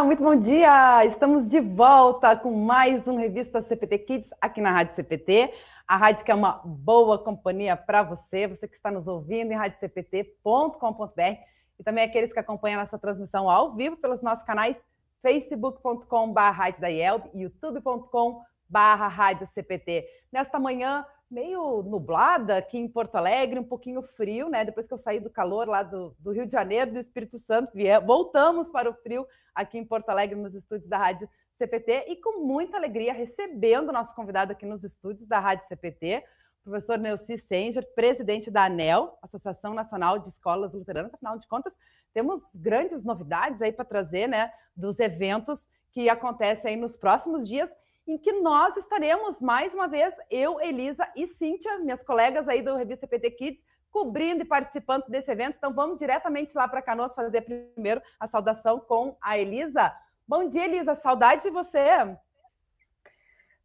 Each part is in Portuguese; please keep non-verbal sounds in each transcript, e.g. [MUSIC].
Olá, muito bom dia! Estamos de volta com mais um Revista CPT Kids aqui na Rádio CPT. A rádio que é uma boa companhia para você, você que está nos ouvindo em radiocpt.com.br e também aqueles que acompanham nossa transmissão ao vivo pelos nossos canais facebook.com.br e youtube.com.br Nesta manhã, meio nublada aqui em Porto Alegre, um pouquinho frio, né? Depois que eu saí do calor lá do, do Rio de Janeiro, do Espírito Santo, voltamos para o frio aqui em Porto Alegre, nos estúdios da Rádio CPT, e com muita alegria recebendo o nosso convidado aqui nos estúdios da Rádio CPT, o professor Neuci Senger, presidente da ANEL, Associação Nacional de Escolas Luteranas. Afinal de contas, temos grandes novidades aí para trazer, né, dos eventos que acontecem aí nos próximos dias em que nós estaremos mais uma vez, eu, Elisa e Cíntia, minhas colegas aí do Revista PT Kids, cobrindo e participando desse evento. Então vamos diretamente lá para Canoas fazer primeiro a saudação com a Elisa. Bom dia, Elisa, saudade de você.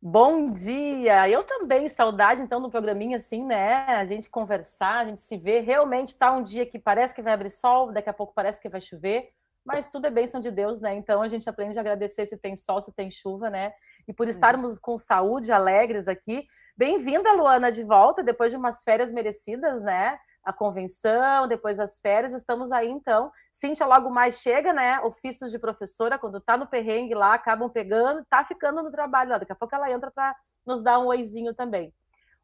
Bom dia! Eu também, saudade então do programinha assim, né? A gente conversar, a gente se ver. Realmente tá um dia que parece que vai abrir sol, daqui a pouco parece que vai chover, mas tudo é bênção de Deus, né? Então a gente aprende a agradecer se tem sol, se tem chuva, né? e por estarmos com saúde, alegres aqui. Bem-vinda, Luana, de volta, depois de umas férias merecidas, né? A convenção, depois das férias, estamos aí então. Cíntia logo mais chega, né? Ofícios de professora, quando tá no perrengue lá, acabam pegando, tá ficando no trabalho lá. Daqui a pouco ela entra para nos dar um oizinho também.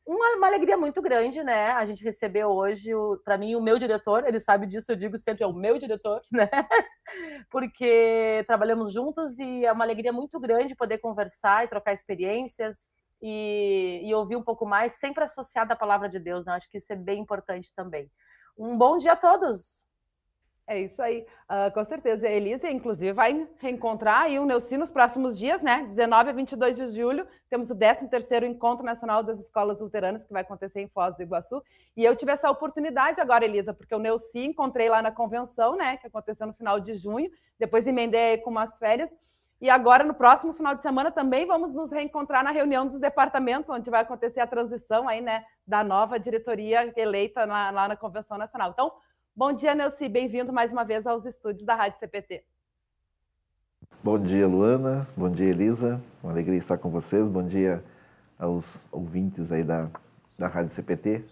Uma, uma, alegria muito grande, né? A gente recebeu hoje, para mim, o meu diretor, ele sabe disso, eu digo sempre, é o meu diretor, [LAUGHS] né? Porque trabalhamos juntos e é uma alegria muito grande poder conversar e trocar experiências e, e ouvir um pouco mais, sempre associado à palavra de Deus, né? Acho que isso é bem importante também. Um bom dia a todos! É isso aí, uh, com certeza. A Elisa, inclusive, vai reencontrar aí o Neuci nos próximos dias, né? 19 a 22 de julho, temos o 13º Encontro Nacional das Escolas Luteranas, que vai acontecer em Foz do Iguaçu. E eu tive essa oportunidade agora, Elisa, porque o Neuci encontrei lá na convenção, né? Que aconteceu no final de junho, depois emendei com umas férias. E agora, no próximo final de semana, também vamos nos reencontrar na reunião dos departamentos, onde vai acontecer a transição aí, né? Da nova diretoria eleita lá, lá na Convenção Nacional. Então, Bom dia, Nelci. Bem-vindo mais uma vez aos estúdios da Rádio CPT. Bom dia, Luana. Bom dia, Elisa. Uma alegria estar com vocês. Bom dia aos ouvintes aí da, da Rádio CPT.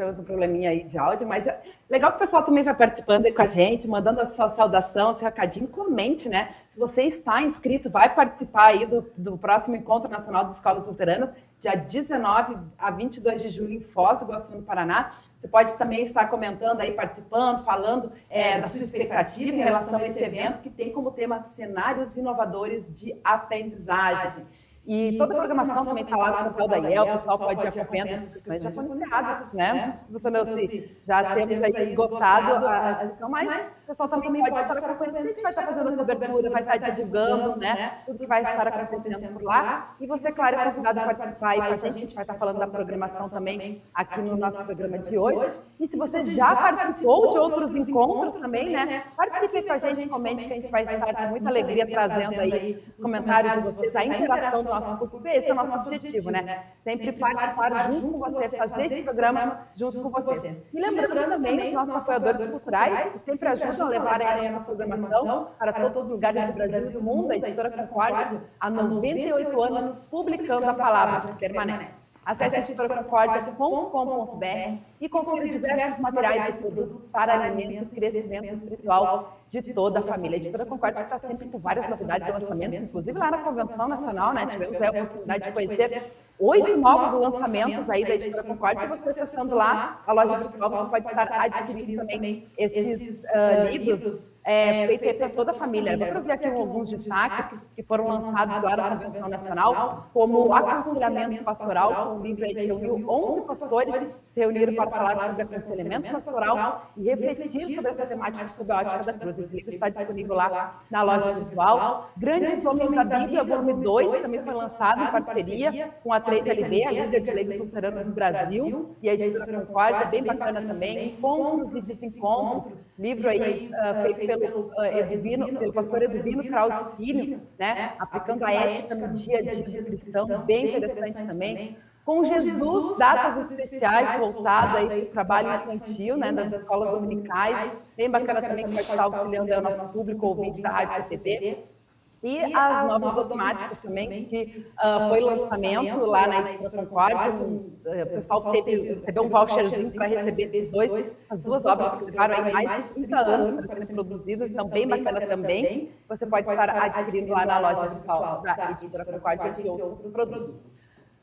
Tivemos um probleminha aí de áudio, mas é legal que o pessoal também vai participando aí com a gente, mandando a sua saudação, seu recadinho, comente, né? Se você está inscrito, vai participar aí do, do próximo Encontro Nacional de Escolas Luteranas dia 19 a 22 de julho em Foz, Iguaçu, no Paraná. Você pode também estar comentando aí, participando, falando é, da sua expectativa em relação a esse evento que tem como tema cenários inovadores de aprendizagem. E, e toda a programação também está lá no portal da IEL, o pessoal pode ir acompanhando essas sessões, já foram encerradas, né? né? Você não se já, já temos aí esgotado a sessão, mas o pessoal também pode estar acompanhando, a gente vai estar fazendo a cobertura, vai estar divulgando, né? né? Tudo que vai estar acontecendo por lá. E você, claro, é convidado a participar aí com a gente, a gente vai estar falando da programação também aqui no nosso programa de hoje. E se você já participou de outros encontros também, né? né? Participe com a gente, comente que a gente vai estar com muita alegria trazendo aí comentários de vocês, a interação nosso público. Esse é o nosso objetivo, né? né? Sempre participar junto com você, fazer esse programa junto com vocês. E lembrando também os nossos apoiadores culturais, que sempre ajudam a levar a nossa programação para todos os lugares do Brasil e do mundo. A editora Concórdia, há 98 anos, publicando a palavra permanece. Acesse historiaconcordia.com.br e confira diversos materiais e produtos para alimento e crescimento espiritual de toda a família. A Editora Concórdia está sempre com várias novidades e lançamentos, inclusive lá na Convenção Nacional, né? Tivemos a oportunidade de conhecer oito novos lançamentos aí da Editora Concórdia. Você acessando lá a loja virtual, você pode estar adquirindo também esses uh, livros é, feito para toda a família. Vou trazer aqui alguns destaques que foram lançados lá na Convenção Nacional, como o aconselhamento pastoral, com o livro que reuniu 11 pastores reuniram para falar sobre aconselhamento pastoral e refletir sobre essa temática sob a ótica da cruz. Esse livro está disponível lá na loja virtual. Grandes Homens da Bíblia, volume 2, também foi lançado em parceria com a 3LB, a Liga de Leigos Luteranos no Brasil, e a editora Concórdia, bem bacana também. Encontros e Desencontros, livro aí uh, feito pelo, Eduvino, pelo pastor Eduvino Krause Filho, né? aplicando a ética no dia a dia cristão, bem interessante também com Jesus, datas especiais voltadas aí para o trabalho infantil, né, das escolas dominicais, bem bacana também que vai estar auxiliando o nosso público ouvinte da Rádio CTV. E, e as, novas, automáticas também, que uh, foi lançamento lá na Editora Concórdia. Um, uh, o pessoal teve, recebeu um voucherzinho para receber esses dois. As duas obras participaram aí mais de 30 anos para serem produzidas, então bem bacana também. Você pode estar adquirindo lá na loja virtual da Editora Concórdia e outros produtos.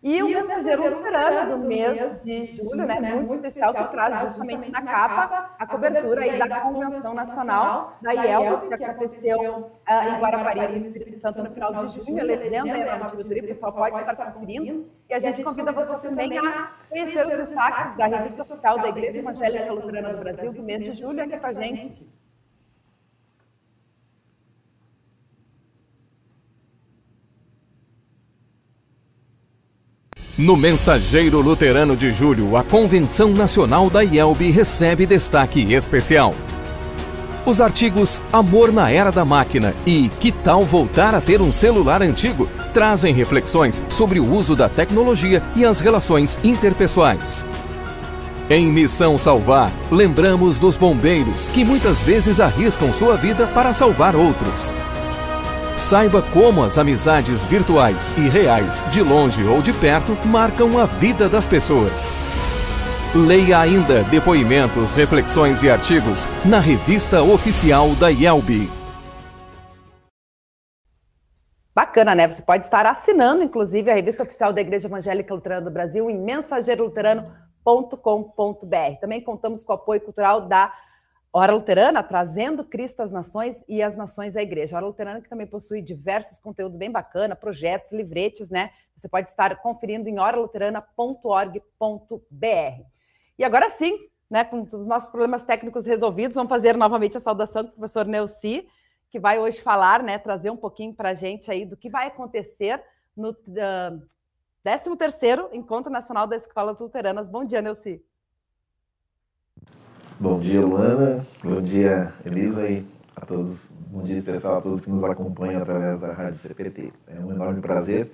E, o mensageiro luterano do mês de julho, né, né muito especial, que traz justamente na capa a cobertura aí da Convenção Nacional da IELB, que aconteceu uh, em Guarapari, no Espírito Santo, no final de junho. A legenda é na cobertura, o pessoal pode estar conferindo. E a gente convida você também a conhecer os destaques da revista oficial da Igreja Evangélica Luterana do Brasil do mês de julho aqui com a gente. No Mensageiro Luterano de Julho, a Convenção Nacional da IELB recebe destaque especial. Os artigos Amor na Era da Máquina e Que tal voltar a ter um celular antigo trazem reflexões sobre o uso da tecnologia e as relações interpessoais. Em Missão Salvar, lembramos dos bombeiros que muitas vezes arriscam sua vida para salvar outros. Saiba como as amizades virtuais e reais, de longe ou de perto, marcam a vida das pessoas. Leia ainda depoimentos, reflexões e artigos na revista oficial da IELB. Bacana, né? Você pode estar assinando, inclusive, a revista oficial da Igreja Evangélica Luterana do Brasil em mensageiroluterano.com.br. Também contamos com o apoio cultural da Hora Luterana, trazendo Cristo às nações e as nações à igreja. Hora Luterana que também possui diversos conteúdos bem bacana, projetos, livretes, né? Você pode estar conferindo em horaluterana.org.br. E agora sim, né, com os nossos problemas técnicos resolvidos, vamos fazer novamente a saudação com o professor Neuci, que vai hoje falar, né, trazer um pouquinho para a gente aí do que vai acontecer no uh, 13º Encontro Nacional das Escolas Luteranas. Bom dia, Neuci. Bom dia, Luana. Bom dia, Elisa e a todos. Bom dia especial a todos que nos acompanham através da Rádio CPT. É um enorme prazer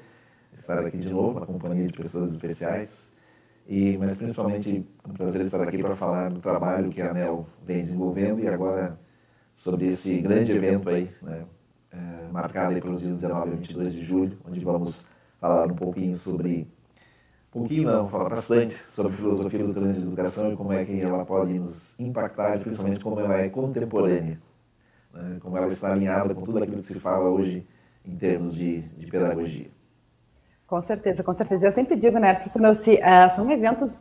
estar aqui de novo, na companhia de pessoas especiais. E, mas principalmente um prazer estar aqui para falar do trabalho que a ANEL vem desenvolvendo e agora sobre esse grande evento aí, né, é, marcado aí pelos dias 19 e 22 de julho, onde vamos falar um pouquinho sobre pouquinho não, falar bastante sobre a filosofia luterana de educação e como é que ela pode nos impactar, principalmente como ela é contemporânea, né? como ela está alinhada com tudo aquilo que se fala hoje em termos de, de pedagogia. Com certeza, com certeza. Eu sempre digo, né, professor Nelci, uh, são eventos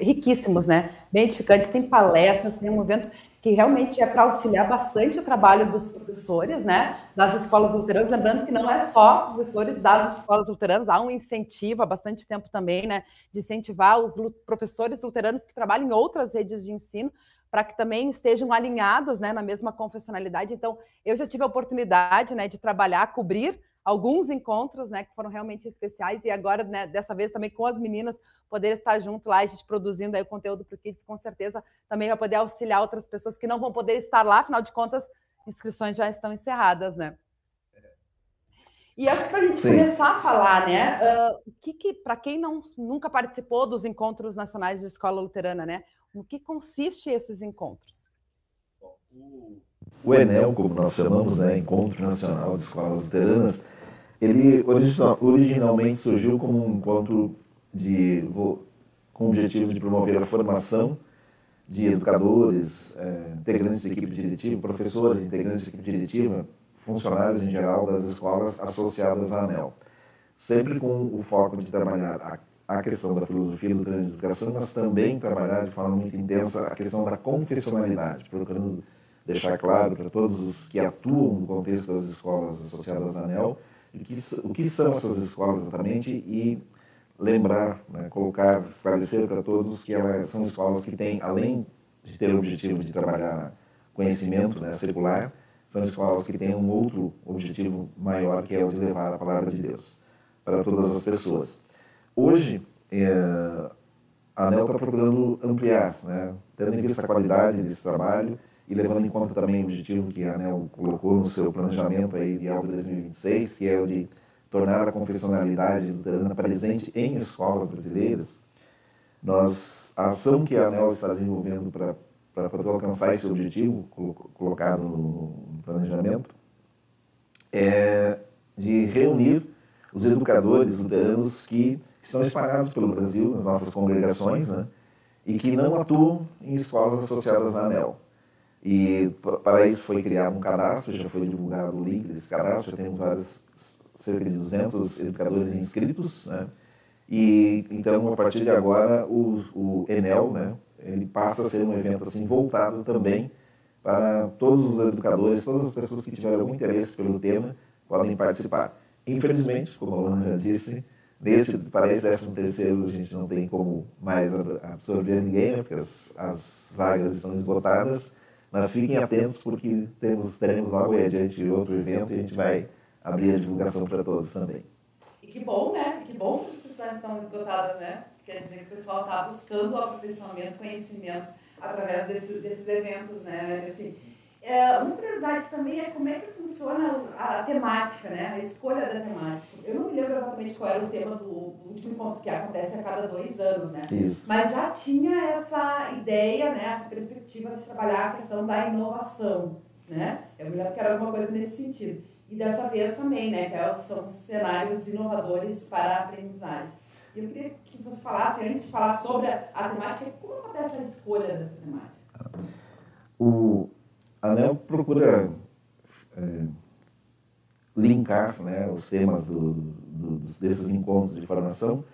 riquíssimos, né, bem edificantes, tem palestras, tem um evento que realmente é para auxiliar bastante o trabalho dos professores, né, das escolas luteranas, lembrando que não é só professores das escolas luteranas, há um incentivo há bastante tempo também, né, de incentivar os professores luteranos que trabalham em outras redes de ensino para que também estejam alinhados, né, na mesma confessionalidade. Então, eu já tive a oportunidade, né, de trabalhar, cobrir alguns encontros, né, que foram realmente especiais e agora, né, dessa vez também com as meninas, poder estar junto lá, a gente produzindo aí o conteúdo para o Kids, com certeza também vai poder auxiliar outras pessoas que não vão poder estar lá, afinal de contas, inscrições já estão encerradas, né? E acho que para a gente Sim. começar a falar, né, uh, o que, que para quem não, nunca participou dos encontros nacionais de escola luterana, né, o que consiste esses encontros? O Enel, como nós chamamos, né, Encontro Nacional de Escolas Luteranas, ele originalmente surgiu como um encontro de, com o objetivo de promover a formação de educadores, é, integrantes de equipe diretiva, professores, integrantes de equipe diretiva, funcionários em geral das escolas associadas à ANEL. Sempre com o foco de trabalhar a, a questão da filosofia do treino de educação, mas também trabalhar de forma muito intensa a questão da confessionalidade, procurando deixar claro para todos os que atuam no contexto das escolas associadas à ANEL o que, o que são essas escolas exatamente e lembrar, né, colocar, esclarecer para todos que elas são escolas que têm, além de ter o objetivo de trabalhar conhecimento né, circular, são escolas que têm um outro objetivo maior, que é o de levar a palavra de Deus para todas as pessoas. Hoje, é, a ANEL está procurando ampliar, né, tendo em vista a qualidade desse trabalho e levando em conta também o objetivo que a ANEL colocou no seu planejamento aí de algo 2026, que é o de tornar a confessionalidade luterana presente em escolas brasileiras, nós, a ação que a ANEL está desenvolvendo para alcançar esse objetivo colocado no planejamento é de reunir os educadores luteranos que estão espalhados pelo Brasil, nas nossas congregações, né, e que não atuam em escolas associadas à ANEL. E para isso foi criado um cadastro, já foi divulgado o link desse cadastro, já temos vários cerca de 200 educadores inscritos, né? E então a partir de agora o, o Enel, né? Ele passa a ser um evento assim voltado também para todos os educadores, todas as pessoas que tiverem algum interesse pelo tema podem participar. Infelizmente, como a Luana já disse, nesse para esse 13 terceiro a gente não tem como mais absorver ninguém, né? Porque as, as vagas estão esgotadas. Mas fiquem atentos porque temos teremos logo adiante outro evento e a gente vai abrir a divulgação para todos também. E que bom, né? Que bom que as inscrições estão esgotadas, né? Quer dizer que o pessoal está buscando o aperfeiçoamento, conhecimento através desse, desses eventos, né? Assim, é, uma curiosidade também é como é que funciona a, a, temática, né? A escolha da temática. Eu não me lembro exatamente qual era o tema do, do último encontro que acontece a cada dois anos, né? Isso. Mas já tinha essa ideia, né? Essa perspectiva de trabalhar a questão da inovação, né? Eu me lembro que era alguma coisa nesse sentido. E dessa vez também, né, que é são cenários inovadores para a aprendizagem. Eu queria que você falasse, antes de falar sobre a, temática, como acontece a escolha dessa temática? O ANEL procura é, linkar né, os temas do, do, desses encontros de formação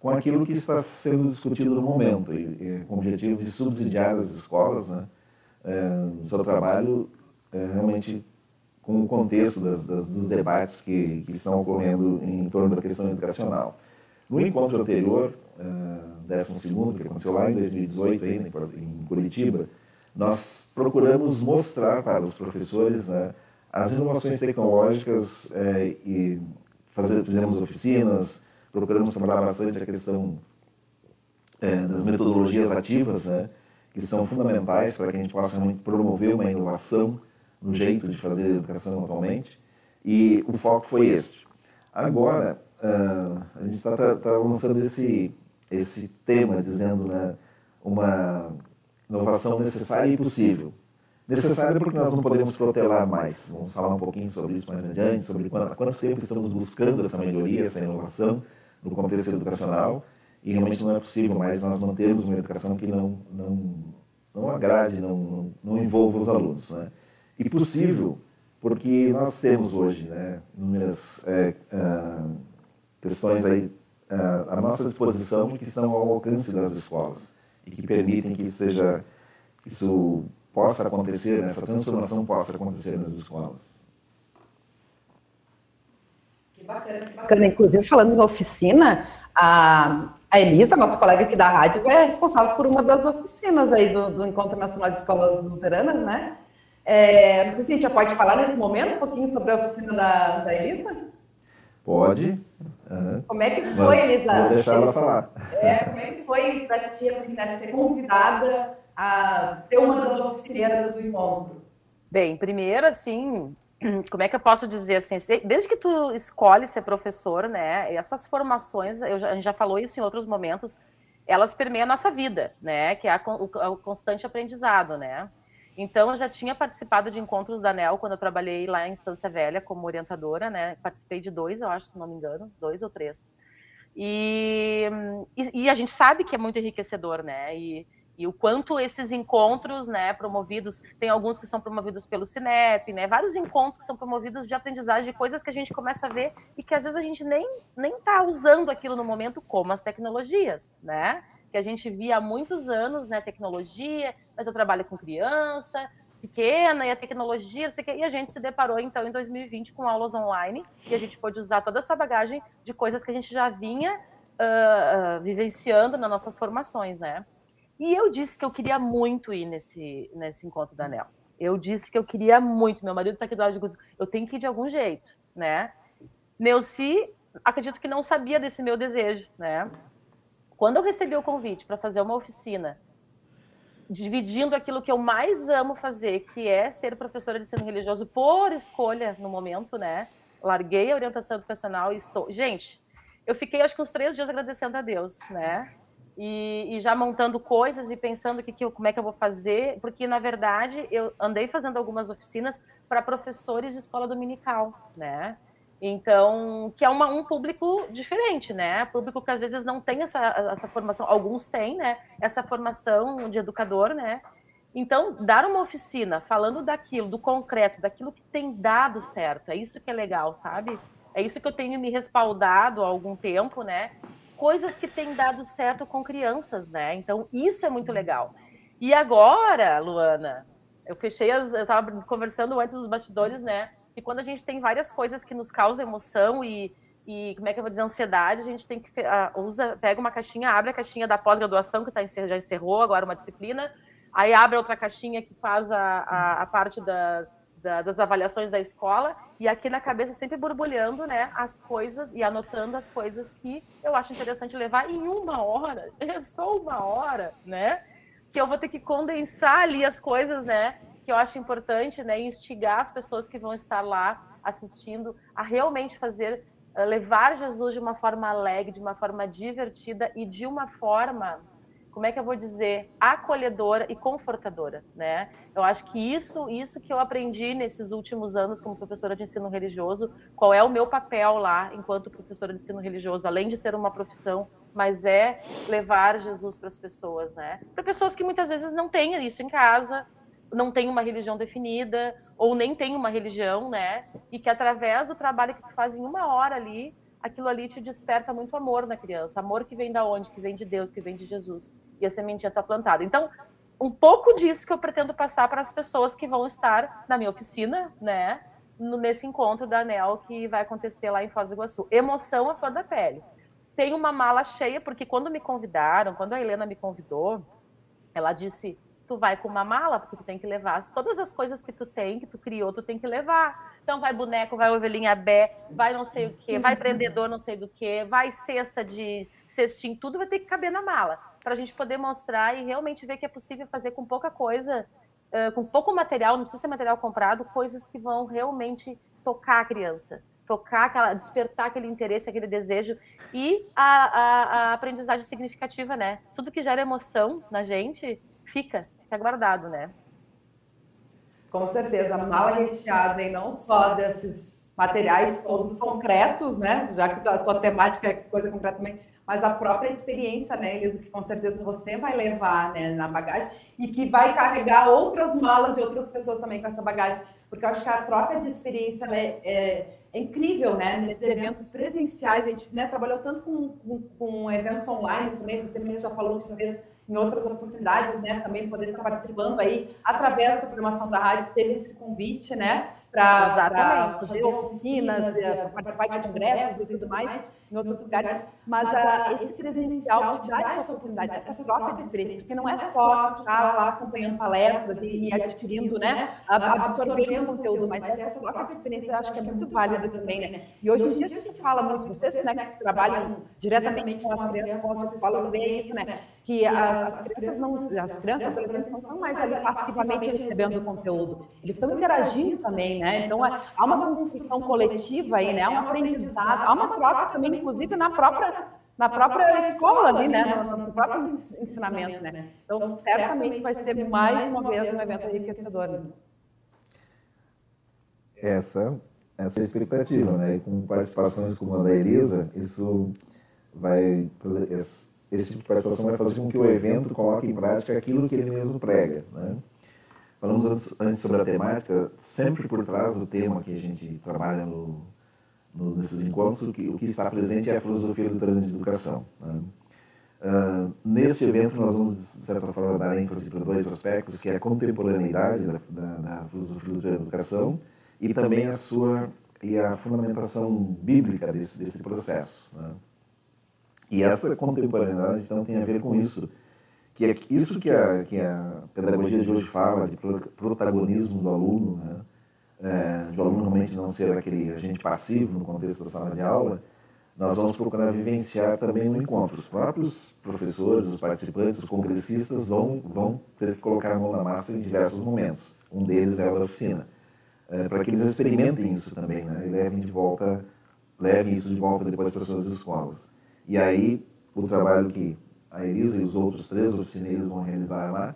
com aquilo que está sendo discutido no momento, e, e com o objetivo de subsidiar as escolas né, é, no seu trabalho é, realmente com o contexto das, das, dos debates que, que estão ocorrendo em torno da questão educacional. No encontro anterior, uh, 12 que aconteceu lá em 2018, ainda em Curitiba, nós procuramos mostrar para os professores né, as inovações tecnológicas eh, e fazer, fizemos oficinas, procuramos trabalhar bastante a questão eh, das metodologias ativas, né, que são fundamentais para que a gente possa promover uma inovação no jeito de fazer educação atualmente, e o foco foi este. Agora, uh, a gente está tá, tá lançando esse, esse tema, dizendo né, uma inovação necessária e possível. Necessária porque nós não podemos protelar mais. Vamos falar um pouquinho sobre isso mais adiante, sobre quanto, quanto tempo estamos buscando essa melhoria, essa inovação no contexto educacional, e realmente não é possível mais nós mantermos uma educação que não, não, não agrade, não, não envolva os alunos. Né? E possível, porque nós temos hoje né, inúmeras é, ah, questões aí ah, à nossa disposição que estão ao alcance das escolas e que permitem que seja isso possa acontecer, né, essa transformação possa acontecer nas escolas. Que bacana, que bacana. Inclusive, falando na oficina, a, a Elisa, nossa colega aqui da rádio, é responsável por uma das oficinas aí do, do Encontro Nacional de Escolas Luteranas, né? É, não sei se a gente já pode falar nesse momento um pouquinho sobre a oficina da, da Elisa? Pode. Uhum. Como é que foi, Elisa? Vou deixar ela falar. É, como é que foi para ti assim, né, ser convidada a ser uma das oficineiras do encontro? Bem, primeiro, assim, [CLEARS THROAT] como é que eu posso dizer assim, desde que tu escolhe ser professor, né, essas formações, eu já, a gente já falou isso em outros momentos, elas permeiam a nossa vida, né, que é a, o, o constante aprendizado, né, então, eu já tinha participado de encontros da ANEL quando eu trabalhei lá em Estância Velha como orientadora, né? Participei de dois, eu acho, se não me engano, dois ou três. E, e, e, a gente sabe que é muito enriquecedor, né? E, e o quanto esses encontros, né, promovidos, tem alguns que são promovidos pelo Cinep, né, vários encontros que são promovidos de aprendizagem de coisas que a gente começa a ver e que às vezes a gente nem nem está usando aquilo no momento, como as tecnologias, né, que a gente via há muitos anos, né, tecnologia, mas eu trabalho com criança pequena e a tecnologia, e a gente se deparou então em 2020 com aulas online e a gente pôde usar toda essa bagagem de coisas que a gente já vinha uh, uh, vivenciando nas nossas formações, né? E eu disse que eu queria muito ir nesse, nesse encontro da ANEL. Eu disse que eu queria muito. Meu marido está aqui do lado de. Eu tenho que ir de algum jeito, né? Neuci, acredito que não sabia desse meu desejo, né? Quando eu recebi o convite para fazer uma oficina, dividindo aquilo que eu mais amo fazer, que é ser professora de ensino religioso por escolha no momento, né? Larguei a orientação educacional e estou. Gente, eu fiquei acho que uns três dias agradecendo a Deus, né? e, e, já montando coisas e pensando que, que, como é que eu vou fazer, porque na verdade eu andei fazendo algumas oficinas para professores de escola dominical, né? Então, que é uma, um público diferente, né? Público que às vezes não tem essa, essa formação, alguns têm, né? Essa formação de educador, né? Então, dar uma oficina falando daquilo, do concreto, daquilo que tem dado certo, é isso que é legal, sabe? É isso que eu tenho me respaldado há algum tempo, né? coisas que têm dado certo com crianças, né? Então, isso é muito legal. E agora, Luana, eu fechei as. Eu estava conversando antes dos bastidores, né? E quando a gente tem várias coisas que nos causam emoção e, e como é que eu vou dizer, ansiedade, a gente tem que uh, usa, pega uma caixinha, abre a caixinha da pós-graduação, que tá, já encerrou agora uma disciplina, aí abre outra caixinha que faz a, a, a parte da, da, das avaliações da escola e aqui na cabeça sempre borbulhando, né, as coisas e anotando as coisas que eu acho interessante levar em uma hora, [LAUGHS] é só uma hora, né, que eu vou ter que condensar ali as coisas, né, que eu acho importante, né, instigar as pessoas que vão estar lá assistindo a realmente fazer levar Jesus de uma forma alegre, de uma forma divertida e de uma forma como é que eu vou dizer, acolhedora e confortadora, né? Eu acho que isso, isso que eu aprendi nesses últimos anos como professora de ensino religioso, qual é o meu papel lá enquanto professora de ensino religioso, além de ser uma profissão, mas é levar Jesus para as pessoas, né? Para pessoas que muitas vezes não têm isso em casa, não têm uma religião definida ou nem têm uma religião, né? E que através do trabalho que tu faz em uma hora ali, aquilo ali te desperta muito amor na criança. Amor que vem da onde? Que vem de Deus, que vem de Jesus. E a sementinha está plantada. Então, um pouco disso que eu pretendo passar para as pessoas que vão estar na minha oficina, né? Nesse encontro da ANEL que vai acontecer lá em Foz do Iguaçu. Emoção à flor da pele. Tem uma mala cheia, porque quando me convidaram, quando a Helena me convidou, ela disse: tu vai com uma mala, porque tu tem que levar todas as coisas que tu tem, que tu criou, tu tem que levar. Então vai boneco, vai ovelhinha bé, vai não sei o que, vai prendedor não sei do que, vai cesta de cestinho, tudo vai ter que caber na mala, para a gente poder mostrar e realmente ver que é possível fazer com pouca coisa, com pouco material, não precisa ser material comprado, coisas que vão realmente tocar a criança, tocar aquela, despertar aquele interesse, aquele desejo e a, a, a aprendizagem significativa, né? Tudo que gera emoção na gente fica, fica guardado, né? Com certeza, a mala recheada e não só desses materiais todos concretos, né? Já que a tua temática é coisa concreta também, mas a própria experiência, né, Elisa, que com certeza você vai levar né, na bagagem e que vai carregar outras malas de outras pessoas também com essa bagagem, porque eu acho que a troca de experiência é, é, é, incrível, né? Nesses eventos presenciais, a gente né, trabalhou tanto com, com, com eventos online também, você mesmo já falou outra vez em outras oportunidades, né, também poder estar participando aí através da programação da rádio, teve esse convite, né, para fazer oficinas, eh, participar de congressos e tudo mais em outros lugares, mas a, esse presencial te dá essa oportunidade, essa troca de experiência, porque não é só estar lá acompanhando palestras e, e adquirindo, né, absorvendo conteúdo, mas essa troca de experiência eu acho que é muito válida também, né? E hoje em dia a gente fala muito, vocês, né, que trabalham diretamente com as crianças, com as escolas, veem isso, né, que as, as crianças não, as crianças, as não estão mais ali passivamente recebendo conteúdo, eles estão interagindo também, né? Então há uma construção coletiva aí, né? Há um aprendizado, há uma troca também inclusive na própria na própria escola ali, né? No, no próprio ensinamento, né? Então, certamente vai ser mais uma vez um evento enriquecedor. Né? Essa, essa é a expectativa, né? E com participações como a da Elisa, isso vai esse tipo de participação vai fazer com que o evento coloque em prática aquilo que ele mesmo prega. Né? Falamos antes, antes, sobre a temática, sempre por trás do tema que a gente trabalha no, no, nesses encontros, o que, o que, está presente é a filosofia luterana de educação. Né? Uh, neste evento, nós vamos, de certa forma, dar ênfase para dois aspectos, que é a contemporaneidade da, da, da filosofia luterana de educação e também a sua e a fundamentação bíblica desse, desse processo. Né? E essa contemporaneidade, então, tem a ver com isso, que é isso que a, que a pedagogia de hoje fala, de protagonismo do aluno, né? É, aluno realmente não ser aquele agente passivo no contexto da sala de aula, nós vamos procurar vivenciar também no encontro. Os próprios professores, os participantes, os congressistas vão, vão ter que colocar a mão na massa em diversos momentos. Um deles é a oficina. É, para que eles experimentem isso também, né? E levem de volta, levem isso de volta depois para suas escolas. E aí, o trabalho que a Elisa e os outros três oficineiros vão realizar lá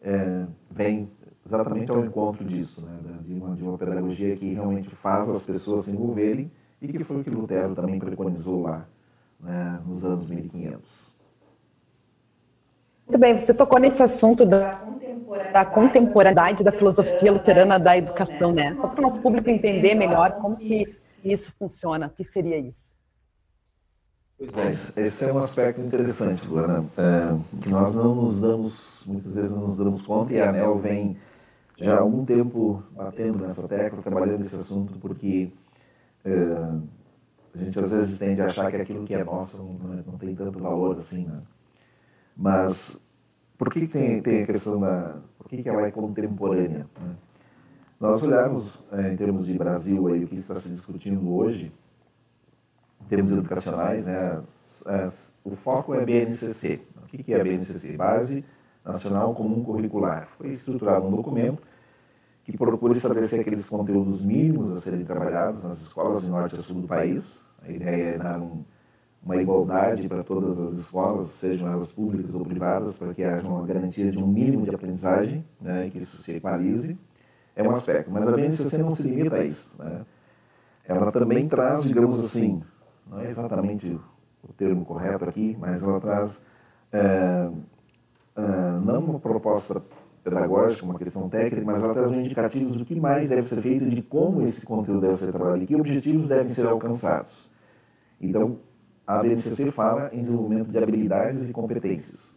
é, vem exatamente ao encontro disso, né? De uma, de uma pedagogia que realmente faz as pessoas se envolverem e que foi o que Lutero também preconizou lá né, nos anos 1500. Muito bem, você tocou nesse assunto da, da contemporaneidade da filosofia luterana da educação, né? Só para o nosso público entender melhor como que isso funciona, o que seria isso. Pois é, esse é um aspecto interessante, Luana, é, que nós não nos damos, muitas vezes não nos damos conta, e a ANEL vem já há algum tempo batendo nessa tecla, trabalhando nesse assunto, porque é, a gente às vezes tende a achar que aquilo que é nosso não, é, não tem tanto valor assim, né? Mas por que tem, tem a questão da... Por que, que ela é contemporânea? Né? Nós olharmos é, em termos de Brasil aí, o que está se discutindo hoje, em termos educacionais, né, o foco é BNCC. O que, que é BNCC? Base Nacional Comum Curricular. Foi estruturado um documento que procura estabelecer aqueles conteúdos mínimos a serem trabalhados nas escolas de norte a sul do país. A ideia é dar um, uma igualdade para todas as escolas, sejam elas públicas ou privadas, para que haja uma garantia de um mínimo de aprendizagem, né, que isso se equalize. É um aspecto, mas a BNCC não se limita a isso. Né? Ela também traz, digamos assim, não é exatamente o termo correto aqui, mas ela traz é, é, não uma proposta pedagógica, uma questão técnica, mas ela traz indicativos do que mais deve ser feito de como esse conteúdo deve ser trabalhado e que objetivos devem ser alcançados. Então, a BNCC fala em desenvolvimento de habilidades e competências.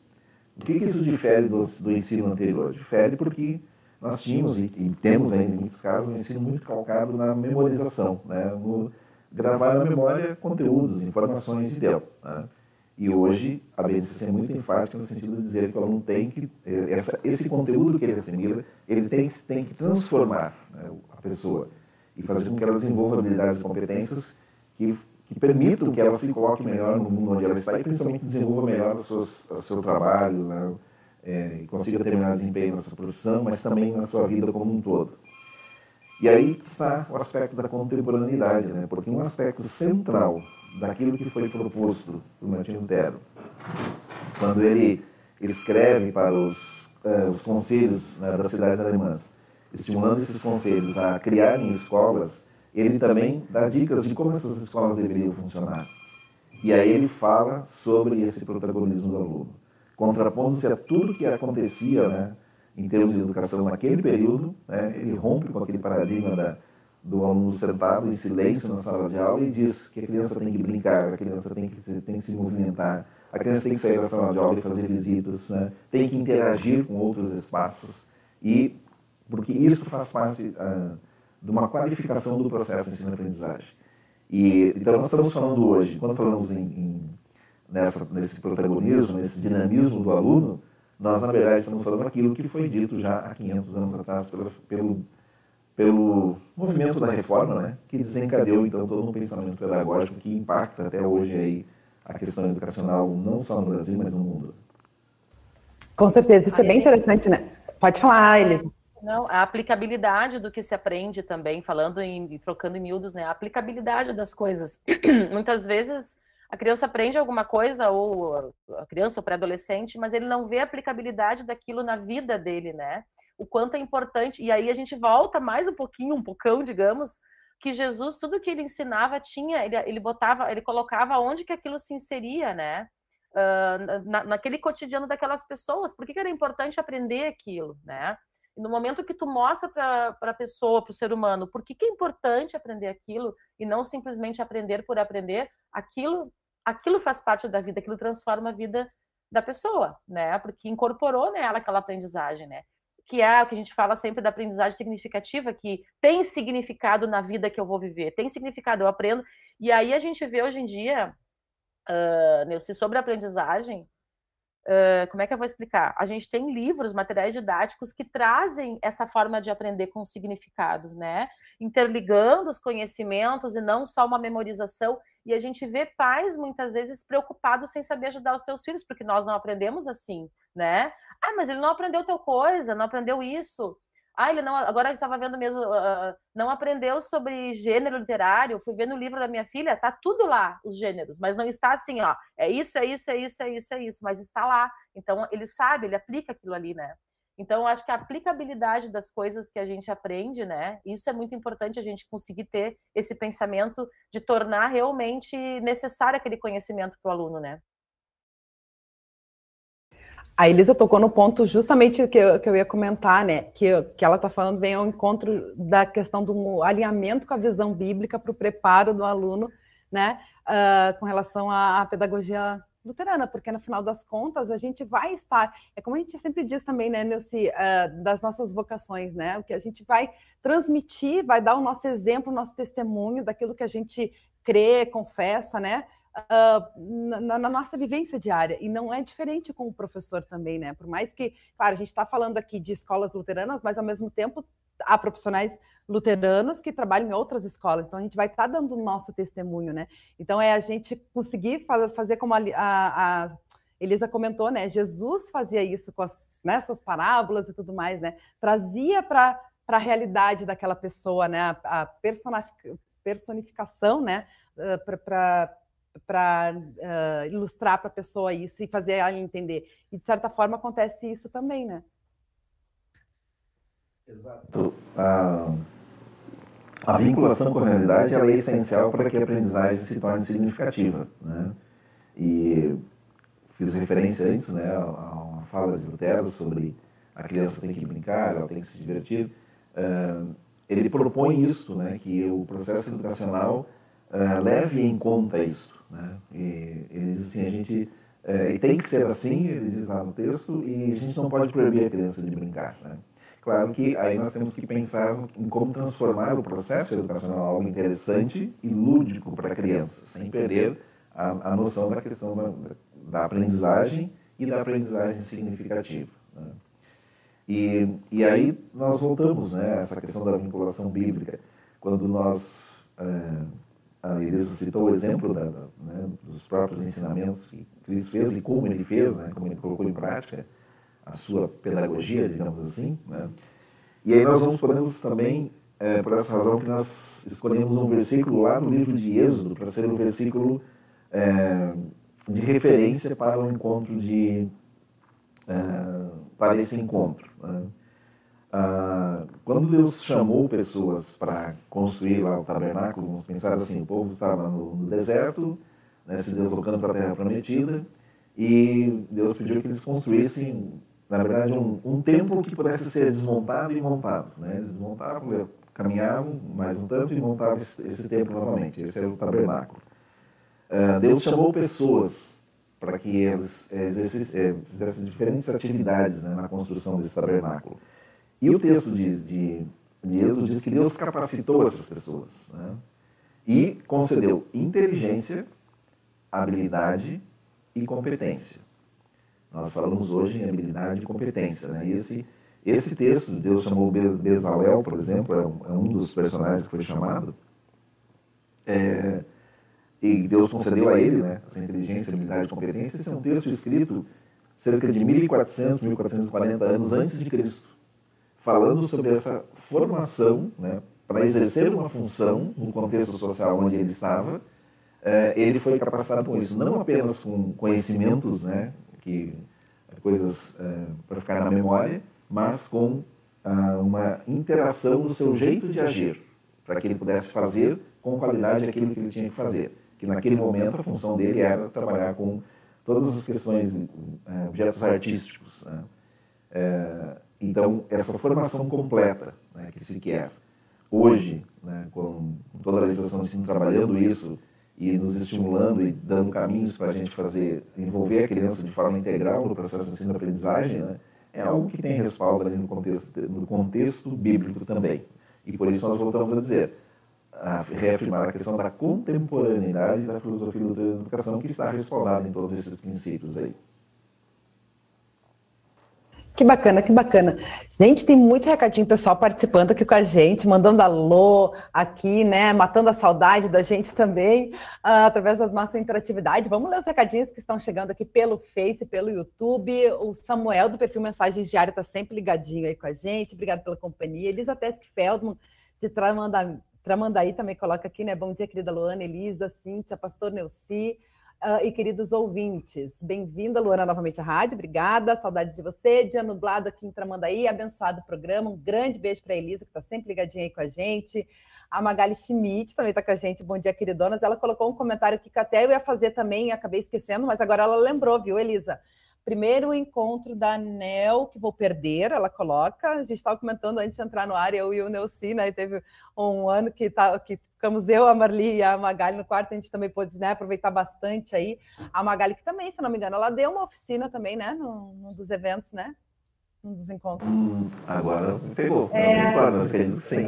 O que, que isso difere do, do, ensino anterior? Difere porque nós tínhamos e, e, temos ainda em muitos casos um ensino muito calcado na memorização, né? no gravar na memória conteúdos, informações e deu. Né? E hoje a BNCC é muito enfática no sentido de dizer que o aluno tem que, eh, essa, esse conteúdo que ele assimila, ele tem, tem que transformar né, a pessoa e fazer com que ela desenvolva habilidades e competências que, que permitam que ela se coloque melhor no mundo onde ela está e principalmente desenvolva melhor o seu, o seu trabalho, né, é, consiga ter melhor desempenho na sua profissão, mas também na sua vida como um todo. E aí está o aspecto da contemporaneidade, né? porque um aspecto central daquilo que foi proposto por Martin Lutero. Quando ele escreve para os, uh, os conselhos né, das cidades alemãs, estimulando esses conselhos a criarem escolas, ele também dá dicas de como essas escolas deveriam funcionar. E aí ele fala sobre esse protagonismo do aluno, contrapondo-se a tudo que acontecia né, em termos de educação naquele período, né, ele rompe com aquele paradigma da do aluno sentado em silêncio na sala de aula e diz que a criança tem que brincar, a criança tem que, tem que se movimentar, a criança tem que sair da sala de aula e fazer visitas, né? tem que interagir com outros espaços, e porque isso faz parte ah, de uma qualificação do processo de ensino-aprendizagem. E, então, nós estamos falando hoje, quando falamos em, em, nessa, nesse protagonismo, nesse dinamismo do aluno, nós, na verdade, estamos falando aquilo que foi dito já há 500 anos atrás pelo, pelo pelo movimento da reforma, né, que desencadeou então todo um pensamento pedagógico que impacta até hoje aí a questão educacional não só no Brasil, mas no mundo. Com certeza, isso é bem interessante, né? Pode falar, Elisa. Não, a aplicabilidade do que se aprende também, falando em trocando em miúdos, né? A aplicabilidade das coisas. [CLEARS THROAT] Muitas vezes a criança aprende alguma coisa, ou a criança ou pré-adolescente, mas ele não vê a aplicabilidade daquilo na vida dele, né? O quanto é importante. E aí a gente volta mais um pouquinho, um pocão, digamos, que Jesus, tudo que ele ensinava tinha, ele, ele botava, ele colocava onde que aquilo se inseria, né? Uh, na, naquele cotidiano daquelas pessoas. Por que, que era importante aprender aquilo, né? E no momento que tu mostra para a pessoa, para o ser humano, por que, que é importante aprender aquilo e não simplesmente aprender por aprender, aquilo, aquilo faz parte da vida, aquilo transforma a vida da pessoa, né? Porque incorporou nela aquela aprendizagem, né? Que é o que a gente fala sempre da aprendizagem significativa, que tem significado na vida que eu vou viver, tem significado, eu aprendo. E aí a gente vê hoje em dia, uh, Neuci, sobre a aprendizagem, Uh, como é que eu vou explicar? A gente tem livros, materiais didáticos que trazem essa forma de aprender com significado, né? Interligando os conhecimentos e não só uma memorização. E a gente vê pais muitas vezes preocupados sem saber ajudar os seus filhos, porque nós não aprendemos assim, né? Ah, mas ele não aprendeu tal coisa, não aprendeu isso. Ah, ele não. Agora estava vendo mesmo, uh, não aprendeu sobre gênero literário. Fui ver no livro da minha filha, tá tudo lá, os gêneros, mas não está assim, ó. É isso, é isso, é isso, é isso, é isso, mas está lá. Então ele sabe, ele aplica aquilo ali, né? Então, acho que a aplicabilidade das coisas que a gente aprende, né? Isso é muito importante a gente conseguir ter esse pensamento de tornar realmente necessário aquele conhecimento para o aluno, né? A Elisa tocou no ponto justamente que eu, que eu ia comentar, né? Que, que ela está falando bem ao encontro da questão do alinhamento com a visão bíblica para o preparo do aluno, né? Uh, com relação à, à, pedagogia luterana, porque no final das contas a gente vai estar, é como a gente sempre diz também, né, Nilce, uh, das nossas vocações, né? O que a gente vai transmitir, vai dar o nosso exemplo, o nosso testemunho daquilo que a gente crê, confessa, né? Uh, na, na, nossa vivência diária. E não é diferente com o professor também, né? Por mais que, claro, a gente está falando aqui de escolas luteranas, mas ao mesmo tempo há profissionais luteranos que trabalham em outras escolas. Então a gente vai estar tá dando o nosso testemunho, né? Então é a gente conseguir fazer como a, a, a Elisa comentou, né? Jesus fazia isso com as, né, suas parábolas e tudo mais, né? Trazia para a realidade daquela pessoa, né? A, a personificação, né? Para para uh, eh, ilustrar para a pessoa isso e fazer ela entender. E de certa forma acontece isso também, né? Exato. A, a vinculação com a realidade é essencial para que a aprendizagem se torne significativa, né? E fiz referência antes, né, a uma fala de Lutero sobre a criança tem que brincar, ela tem que se divertir. Uh, ele propõe isso, né, que o processo educacional uh, leve em conta isso. Né? E ele diz assim, a gente é, e tem que ser assim, ele diz lá no texto, e a gente não pode proibir a criança de brincar. Né? Claro que aí nós temos que pensar em como transformar o processo educacional algo interessante e lúdico para a criança, sem perder a, a noção da questão da, da, aprendizagem e da aprendizagem significativa. Né? E, e aí nós voltamos né, a essa questão da vinculação bíblica, quando nós... É, a Elisa citou o exemplo da, né, dos próprios ensinamentos que Cristo fez e como ele fez, né, como ele colocou em prática a sua pedagogia, digamos assim. Né. E aí nós vamos, podemos também, é, por essa razão que nós escolhemos um versículo lá no livro de Êxodo, para ser um versículo é, de referência para o encontro de, é, para esse encontro. Né. Ah, quando Deus chamou pessoas para construir lá o tabernáculo, vamos pensar assim, o povo estava no, no deserto, né, se deslocando para a terra prometida, e Deus pediu que eles construíssem, na verdade, um, um templo que pudesse ser desmontado e montado. Né? Eles desmontavam, caminhavam mais um tanto e montavam esse, esse templo novamente. Esse era o tabernáculo. Uh, Deus chamou pessoas para que eles eh, eh, fizessem diferentes atividades né, na construção desse tabernáculo. E o texto de, de, de Êxodo diz que Deus capacitou essas pessoas né? e concedeu inteligência, habilidade e competência. Nós falamos hoje em habilidade e competência. Né? E esse, esse texto, Deus chamou Bezalel, por exemplo, é um, é um dos personagens que foi chamado, é, e Deus concedeu a ele né, essa inteligência, habilidade e competência. Esse é um texto escrito cerca de 1400, 1440 anos antes de Cristo falando sobre essa formação, né, para exercer uma função no contexto social onde ele estava, eh, ele foi capacitado com isso, não apenas com conhecimentos, né, que coisas eh, para ficar na memória, mas com ah, uma interação do seu jeito de agir, para que ele pudesse fazer com qualidade aquilo que ele tinha que fazer. Que naquele momento a função dele era trabalhar com todas as questões, é, objetos artísticos. Né? Então, essa formação completa né, que se quer hoje, né, com toda a legislação ensino trabalhando isso e nos estimulando e dando caminhos para a gente fazer, envolver a criança de forma integral no processo de ensino-aprendizagem, né, é algo que tem respaldo ali no contexto, no contexto bíblico também. E por isso nós voltamos a dizer, a reafirmar a questão da contemporaneidade da filosofia da educação que está respaldada em todos esses princípios aí. Que bacana, que bacana. Gente, tem muito recadinho pessoal participando aqui com a gente, mandando alô aqui, né? Matando a saudade da gente também, uh, através da nossa interatividade. Vamos ler os recadinhos que estão chegando aqui pelo Face, pelo YouTube. O Samuel, do perfil Mensagens Diário, está sempre ligadinho aí com a gente. Obrigado pela companhia. Elisa Tesk Feldman, de Tramandaí, também coloca aqui, né? Bom dia, querida Luana, Elisa, Cíntia, Pastor Neuci. Uh, e queridos ouvintes, bem-vinda, Luana, novamente à rádio, obrigada, saudades de você, dia nublado aqui em Tramandaí, abençoado programa, um grande beijo para a Elisa, que está sempre ligadinha aí com a gente, a Magali Schmidt também está com a gente, bom dia, queridonas, ela colocou um comentário que até eu ia fazer também, acabei esquecendo, mas agora ela lembrou, viu, Elisa? Primeiro encontro da NEL, que vou perder, ela coloca. A gente estava comentando antes de entrar no ar, eu e o Neuci, né? Teve um ano que, tá, que ficamos eu, a Marli e a Magali no quarto, a gente também pôde né, aproveitar bastante aí. A Magali, que também, se não me engano, ela deu uma oficina também, né? Num, num dos eventos, né? um dos encontros. Hum, agora pegou. É, mas acredito que sim.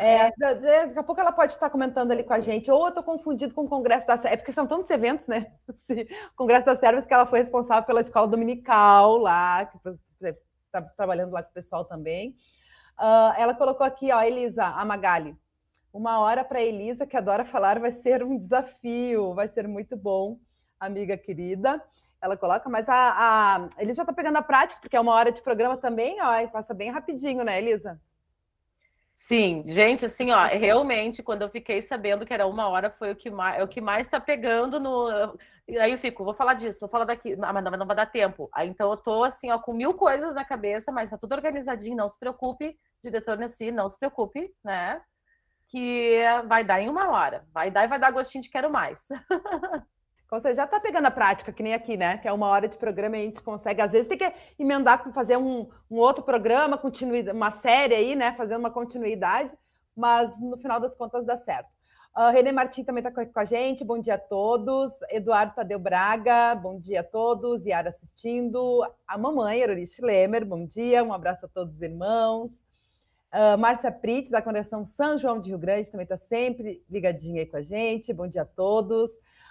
É, daqui a pouco ela pode estar comentando ali com a gente, ou eu estou confundido com o Congresso da Sérvia, é porque são tantos eventos, né? [LAUGHS] O Congresso da Sérvia, que ela foi responsável pela escola dominical lá, que está trabalhando lá com o pessoal também. Uh, ela colocou aqui, ó, Elisa, a Magali. Uma hora para Elisa, que adora falar, vai ser um desafio, vai ser muito bom, amiga querida ela coloca, mas a, a ele já está pegando a prática, porque é uma hora de programa também, ó, e passa bem rapidinho, né, Elisa? Sim, gente, assim, ó, realmente, quando eu fiquei sabendo que era uma hora, foi o que mais, é o que mais está pegando no. Aí eu fico, vou falar disso, vou falar daqui, ah, mas não, não vai dar tempo. Aí então eu tô assim, ó, com mil coisas na cabeça, mas tá tudo organizadinho, não se preocupe, diretor Nessi, não se preocupe, né? Que vai dar em uma hora. Vai dar e vai dar gostinho de quero mais. [LAUGHS] Então, você já está pegando a prática, que nem aqui, né? Que é uma hora de programa e a gente consegue, às vezes, tem que emendar com fazer um, um outro programa, continuidade, uma série aí, né? Fazer uma continuidade, mas no final das contas dá certo. Uh, René Martins também está com a gente, bom dia a todos. Eduardo Tadeu Braga, bom dia a todos. Yara assistindo. A mamãe, Erolice Lemer, bom dia. Um abraço a todos os irmãos. Uh, Márcia Prit, da Conexão São João de Rio Grande, também está sempre ligadinha aí com a gente. Bom dia a todos.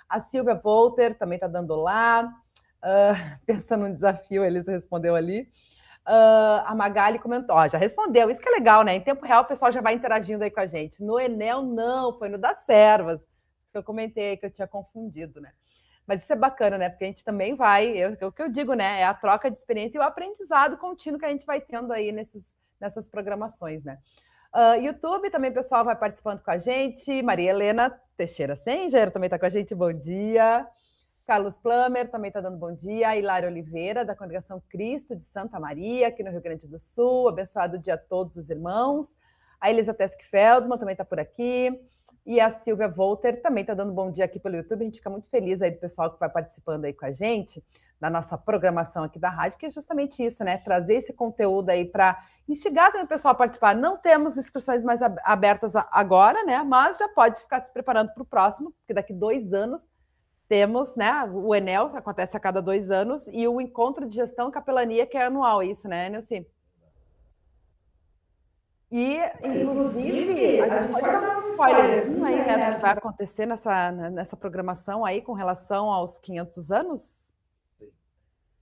A Silvia Volter também está dando lá. Uh, [LAUGHS] pensando no desafio, eles respondeu ali. Uh, a Magali comentou, ó, já respondeu, isso que é legal, né? Em tempo real o pessoal já vai interagindo aí com a gente. No Enel, não, foi no das servas, que eu comentei, que eu tinha confundido, né? Mas isso é bacana, né? Porque a gente também vai, eu, o que eu digo, né? É a troca de experiência e o aprendizado contínuo que a gente vai tendo aí nesses, nessas programações, né? Uh, YouTube também, pessoal, vai participando com a gente. Maria Helena Teixeira Senger também está com a gente, bom dia. Carlos Plummer também está dando bom dia. Hilário Oliveira, da Congregação Cristo de Santa Maria, aqui no Rio Grande do Sul. Abençoado dia a todos os irmãos. A Elisa Tesk Feldman também está por aqui. E a Silvia Volter também está dando bom dia aqui pelo YouTube. A gente fica muito feliz aí do pessoal que vai participando aí com a gente da nossa programação aqui da rádio, que é justamente isso, né? Trazer esse conteúdo aí para instigar também o pessoal a participar. Não temos inscrições mais abertas agora, né? Mas já pode ficar se preparando para o próximo, porque daqui dois anos temos, né? O Enel acontece a cada dois anos e o encontro de gestão capelania que é anual, isso, né, Nilce? E, inclusive, a gente pode dar um spoilerzinho aí, né, do que vai acontecer nessa, nessa programação aí com relação aos 500 anos?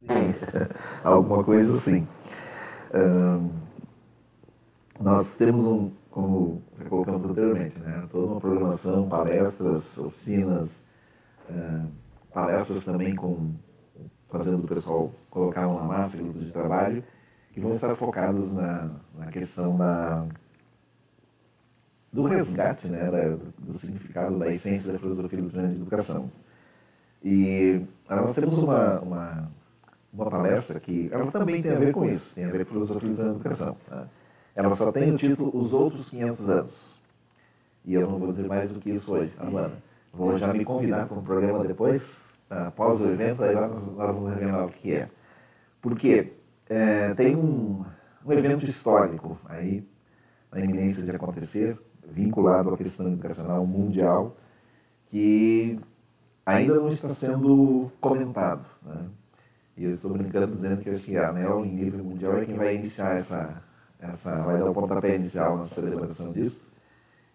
[LAUGHS] Alguma coisa assim. Nós temos um, como já colocamos anteriormente, né, toda uma programação, palestras, oficinas, uh, palestras também com fazendo o pessoal colocar uma massa, grupos de trabalho, que vão estar focados na, na questão da, do resgate, né, da, do significado, da essência da filosofia luterana de educação. E nós temos uma, uma uma palestra que ela também tem a ver com isso, tem a ver com filosofia da educação. Tá? Ela só tem o título Os Outros 500 Anos. E eu não vou dizer mais do que isso hoje, tá, Luana? Vou já me convidar para um programa depois, tá? após o evento, aí nós, nós vamos revelar o que é. Porque é, tem um, um evento histórico aí, na iminência de acontecer, vinculado à questão educacional mundial, que ainda não está sendo comentado. Né? E eu estou brincando dizendo que, acho que a ANEL, em nível mundial, é quem vai iniciar essa, essa vai dar o pontapé inicial na celebração disso.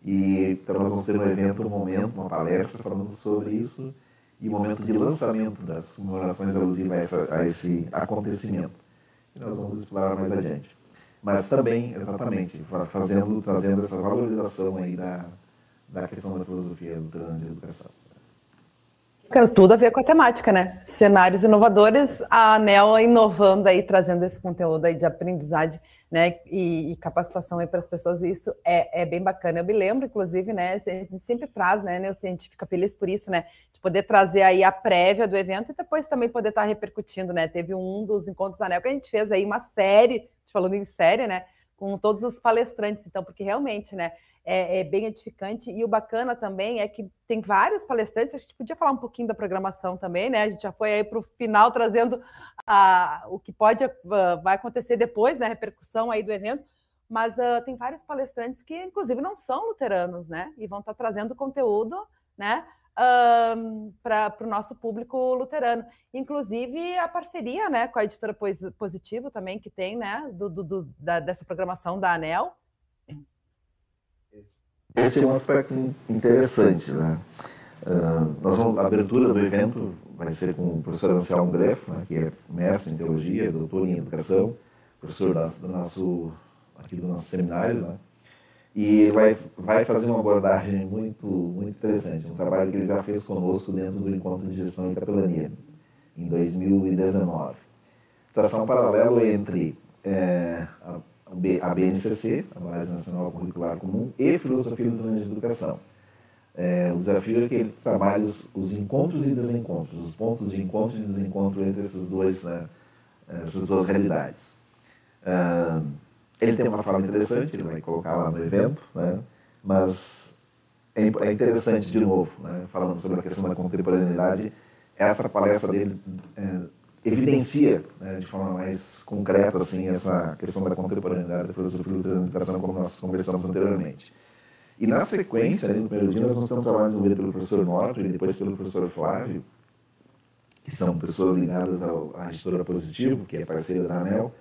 E então nós vamos ter um evento, um momento, uma palestra falando sobre isso e o um momento de lançamento das comemorações alusivas a, a esse acontecimento. E nós vamos explorar mais adiante. Mas também, exatamente, fazendo, trazendo essa valorização aí da, da questão da filosofia luterana de educação. Quero tudo a ver com a temática, né? Cenários inovadores, a ANEL inovando aí, trazendo esse conteúdo aí de aprendizagem, né? E, e capacitação aí para as pessoas, isso é, é, bem bacana. Eu me lembro, inclusive, né? A gente sempre traz, né? A gente fica feliz por isso, né? De poder trazer aí a prévia do evento e depois também poder estar repercutindo, né? Teve um dos encontros da ANEL que a gente fez aí uma série, falando em série, né? Com todos os palestrantes, então, porque realmente, né? É, é, bem edificante. E o bacana também é que tem vários palestrantes, a gente podia falar um pouquinho da programação também, né? A gente já foi aí para o final trazendo o que pode uh, vai acontecer depois, né? A repercussão aí do evento. Mas uh, tem vários palestrantes que, inclusive, não são luteranos, né? E vão estar tá trazendo conteúdo, né? Um, para o nosso público luterano. Inclusive a parceria né, com a editora Positivo também, que tem, né? Do, do da, dessa programação da ANEL, esse é um aspecto interessante. Né? Uh, nós vamos, a abertura do evento vai ser com o professor Anselmo Greff, né, que é mestre em teologia, doutor em educação, professor da, do nosso, aqui do nosso seminário, né? e vai, vai fazer uma abordagem muito, muito interessante, um trabalho que ele já fez conosco dentro do Encontro de Gestão e Capelania, em 2019. Situação paralelo entre é, a BNCC, a Base Nacional Curricular Comum, e Filosofia Luterana de Educação. É, o desafio é que ele trabalhe os, os, encontros e desencontros, os pontos de encontro e desencontro entre esses dois, né, essas duas realidades. Uh, ele tem uma fala interessante, ele vai colocar lá no evento, né, mas é, é interessante, de novo, né, falando sobre a questão da contemporaneidade, essa palestra dele é, evidencia né, de forma mais concreta assim, essa questão da contemporaneidade da filosofia da educação, como nós conversamos anteriormente. E na sequência, no primeiro dia, nós vamos ter um trabalho desenvolvido pelo professor Norton e depois pelo professor Flávio, que são pessoas ligadas ao, à editora Positivo, que é parceira da ANEL,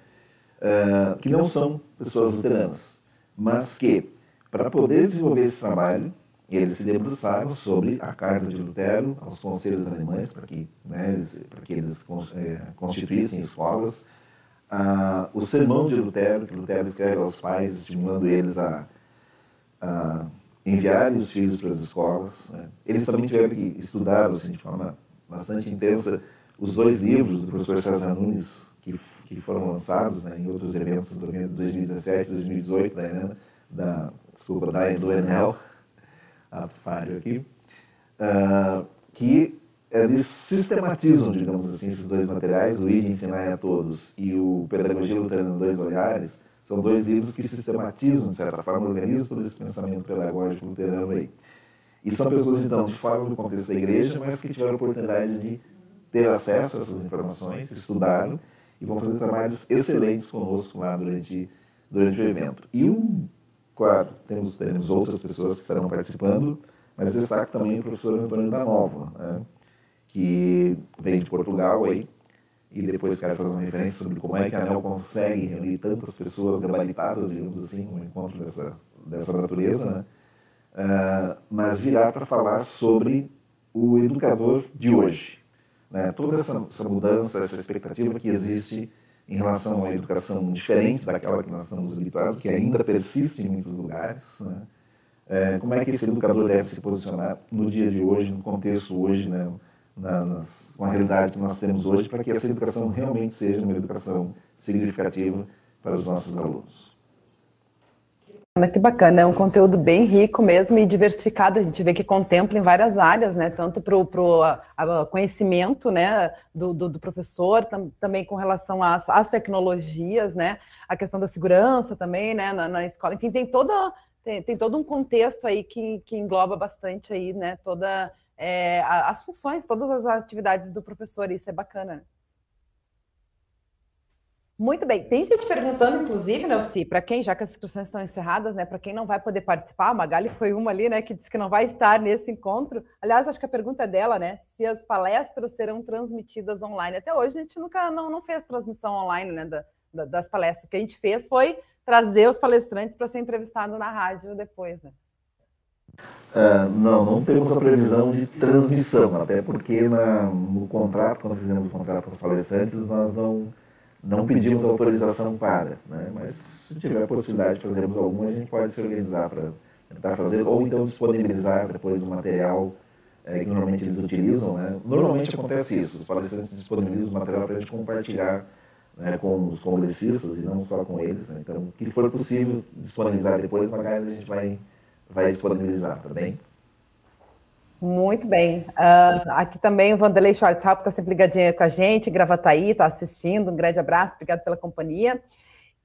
uh, que não são pessoas luteranas, mas que, para poder desenvolver esse trabalho, eles se debruçaram sobre a carta de Lutero aos conselhos alemães para que, né, eles, para que eles é, constituíssem escolas. Ah, o sermão de Lutero, que Lutero escreve aos pais, estimulando eles a, a enviarem os filhos para as escolas. Né. Eles também tiveram que estudar assim, de forma bastante intensa os dois livros do professor César Nunes, que, que foram lançados né, em outros eventos do 2017 2018 da, né, da, desculpa, da, Enel ato falho aqui, uh, que eles sistematizam, digamos assim, esses dois materiais, o ID Ensinar a Todos e o Pedagogia Luterana Dois Olhares, são dois livros que sistematizam, de certa forma, organizam todo esse pensamento pedagógico luterano aí. E são pessoas, então, de fora do contexto da igreja, mas que tiveram a oportunidade de ter acesso a essas informações, estudaram e vão fazer trabalhos excelentes conosco lá durante, durante o evento. E um Claro, temos, teremos outras pessoas que estarão participando, mas destaque também o professor Antônio da Nova, né, que vem de Portugal aí, e depois quero fazer uma referência sobre como é que a ANEL consegue reunir tantas pessoas gabaritadas, digamos assim, um encontro dessa, dessa natureza, né, uh, mas virá para falar sobre o educador de hoje. Né, toda essa, essa mudança, essa expectativa que existe em relação à educação diferente daquela que nós estamos habituados, que ainda persiste em muitos lugares. Né? É, como é que esse educador deve se posicionar no dia de hoje, no contexto hoje, né? Na, nas, com a realidade que nós temos hoje, para que essa educação realmente seja uma educação significativa para os nossos alunos. Que bacana, é um conteúdo bem rico mesmo e diversificado. A gente vê que contempla em várias áreas, né? Tanto para o conhecimento, né, do, do, do professor, tam, também com relação às, às, tecnologias, né? A questão da segurança também, né, na, na, escola. Enfim, tem toda tem, tem todo um contexto aí que, que engloba bastante aí, né? Toda é, as funções, todas as atividades do professor, isso é bacana. Muito bem. Tem gente perguntando, inclusive, Nelci, para quem, já que as inscrições estão encerradas, né, para quem não vai poder participar, a Magali foi uma ali, né, que disse que não vai estar nesse encontro. Aliás, acho que a pergunta é dela, né, se as palestras serão transmitidas online. Até hoje a gente nunca não, não fez transmissão online, né, da, da, das palestras. O que a gente fez foi trazer os palestrantes para ser entrevistado na rádio depois, né. Uh, não, não temos a previsão de transmissão, até porque na, no contrato, quando fizemos o contrato com os palestrantes, nós não não pedimos autorização para, né? mas se tiver a possibilidade de fazermos alguma, a gente pode se organizar para tentar fazer, ou então disponibilizar depois o material é, que normalmente eles utilizam. Né? Normalmente acontece isso, os palestrantes disponibilizam o material para a gente compartilhar né, com os congressistas e não só com eles. Né? Então, o que for possível disponibilizar depois, a gente vai, vai disponibilizar, tá bem? Muito bem. Uh, aqui também o Vanderlei Schwarzhaupt está sempre ligadinho com a gente, Gravataí, está assistindo. Um grande abraço, obrigado pela companhia.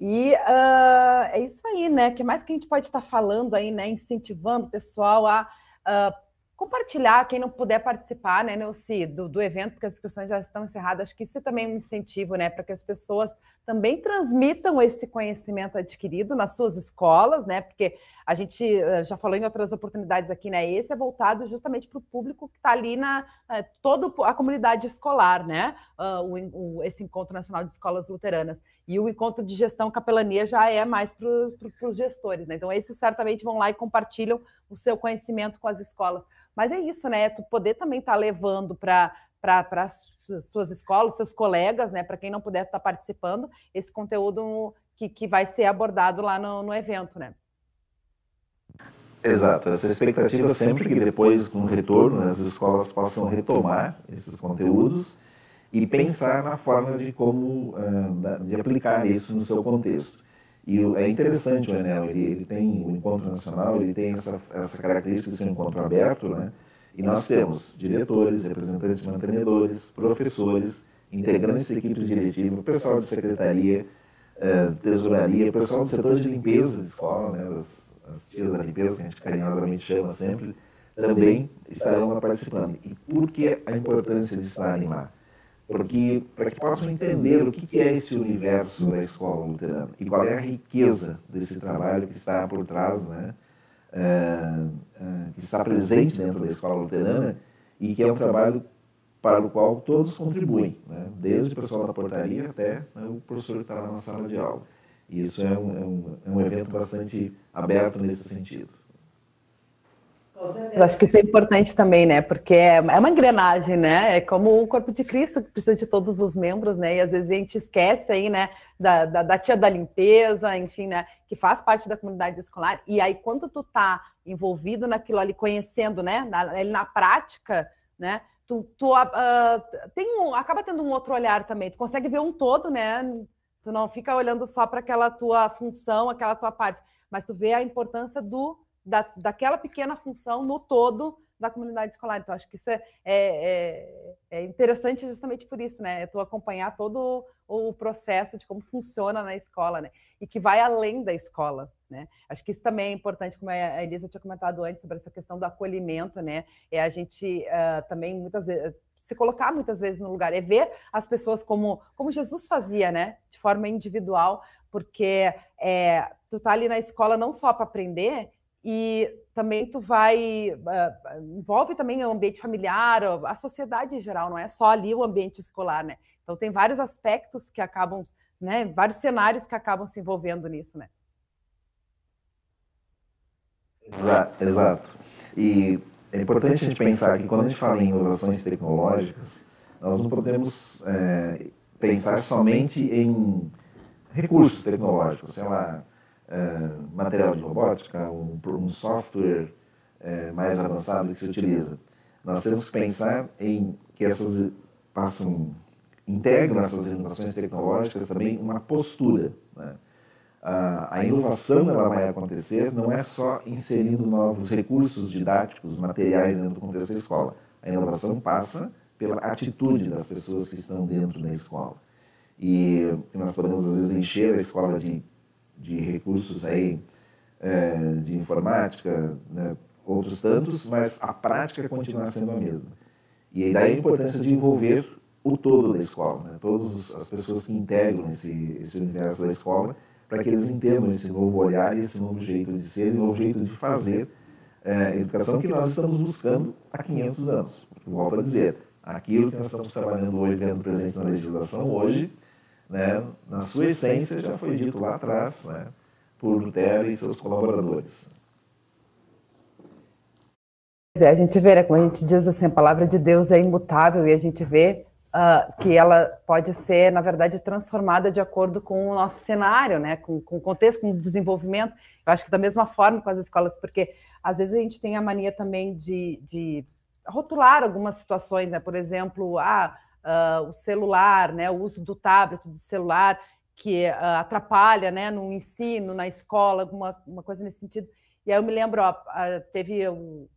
E uh, é isso aí, né? O que mais que a gente pode estar falando aí, né? Incentivando o pessoal a uh, compartilhar, quem não puder participar, né, Neuci, do, do evento, porque as inscrições já estão encerradas. Acho que isso é também um incentivo, né, para que as pessoas também transmitam esse conhecimento adquirido nas suas escolas, né? Porque a gente eh, já falou em outras oportunidades aqui, né? Esse é voltado justamente para o público que está ali na eh, toda a comunidade escolar, né? Uh, o, o, esse encontro nacional de escolas luteranas e o encontro de gestão capelania já é mais para os gestores, né? Então esses certamente vão lá e compartilham o seu conhecimento com as escolas. Mas é isso, né? Tu poder também estar tá levando para para suas escolas, seus colegas, né? Para quem não puder estar participando, esse conteúdo que, que vai ser abordado lá no, no evento, né? Exato, essa expectativa é sempre que depois, com o retorno, né, as escolas possam retomar esses conteúdos e pensar na forma de como de aplicar isso no seu contexto. E é interessante o Enel, ele, ele tem o encontro nacional, ele tem essa, essa característica de ser um encontro aberto, né? E nós temos diretores, representantes mantenedores, professores, integrantes de equipes diretivas, pessoal de secretaria, eh, tesouraria, pessoal do setor de limpeza de escola, né, as, as tias da limpeza, que a gente carinhosamente chama sempre, também estarão lá participando. E por que a importância de estarem lá? Porque para que possam entender o que é esse universo da escola luterana e qual é a riqueza desse trabalho que está por trás, né? É, é, que está presente dentro da escola luterana e que é um trabalho para o qual todos contribuem, né? desde o pessoal da portaria até né, o professor que está na sala de aula. Isso é um, é um, é um evento bastante aberto nesse sentido. Acho que isso é importante também, né? Porque é, é uma engrenagem, né? É como o corpo de Cristo que precisa de todos os membros, né? E às vezes a gente esquece aí, né? Da, da, da tia da limpeza, enfim, né? Que faz parte da comunidade escolar. E aí, quando tu tá envolvido naquilo ali, conhecendo, né? Na, na prática, né? Tu, tu uh, tem um, acaba tendo um outro olhar também. Tu consegue ver um todo, né? Tu não fica olhando só para aquela tua função, aquela tua parte, mas tu vê a importância do da, daquela pequena função no todo da comunidade escolar. Então, acho que isso é, é, é interessante justamente por isso, né? É tu acompanhar todo o processo de como funciona na escola, né? E que vai além da escola, né? Acho que isso também é importante, como a Elisa tinha comentado antes, sobre essa questão do acolhimento, né? É a gente uh, também, muitas vezes, se colocar muitas vezes no lugar, é ver as pessoas como, como Jesus fazia, né? De forma individual, porque é, tu tá ali na escola não só para aprender, e também tu vai uh, envolve também o ambiente familiar, a sociedade em geral, não é só ali o ambiente escolar, né? Então tem vários aspectos que acabam, né? Vários cenários que acabam se envolvendo nisso, né? Exato, exato. E é importante a gente pensar que quando a gente fala em inovações tecnológicas, nós não podemos é, pensar somente em recursos tecnológicos, sei lá, é, material de robótica, um, um software é, mais avançado que se utiliza. Nós temos que pensar em que essas passam, integram essas inovações tecnológicas também uma postura. Né? A, a inovação ela vai acontecer não é só inserindo novos recursos didáticos, materiais dentro do contexto da escola. A inovação passa pela atitude das pessoas que estão dentro da escola. E nós podemos, às vezes, encher a escola de de recursos aí é, de informática, né, outros tantos, mas a prática continua sendo a mesma. E daí a importância de envolver o todo da escola, né? todas as pessoas que integram esse, esse universo da escola, para que eles entendam esse novo olhar, esse novo jeito de ser, esse novo jeito de fazer é, educação que nós estamos buscando há 500 anos. Volto a dizer, aquilo que nós estamos trabalhando hoje, vendo presente na legislação hoje, né, na sua essência já foi dito lá atrás, né, por Lutero e seus colaboradores. É, a gente vê, né, como a gente diz assim, a palavra de Deus é imutável e a gente vê uh, que ela pode ser, na verdade, transformada de acordo com o nosso cenário, né, com, com o contexto, com o desenvolvimento. Eu acho que da mesma forma com as escolas, porque às vezes a gente tem a mania também de, de rotular algumas situações, né, por exemplo, ah, uh, o celular, né, o uso do tablet, do celular, que uh, atrapalha né, no ensino, na escola, alguma uma coisa nesse sentido. E aí eu me lembro, ó, teve um,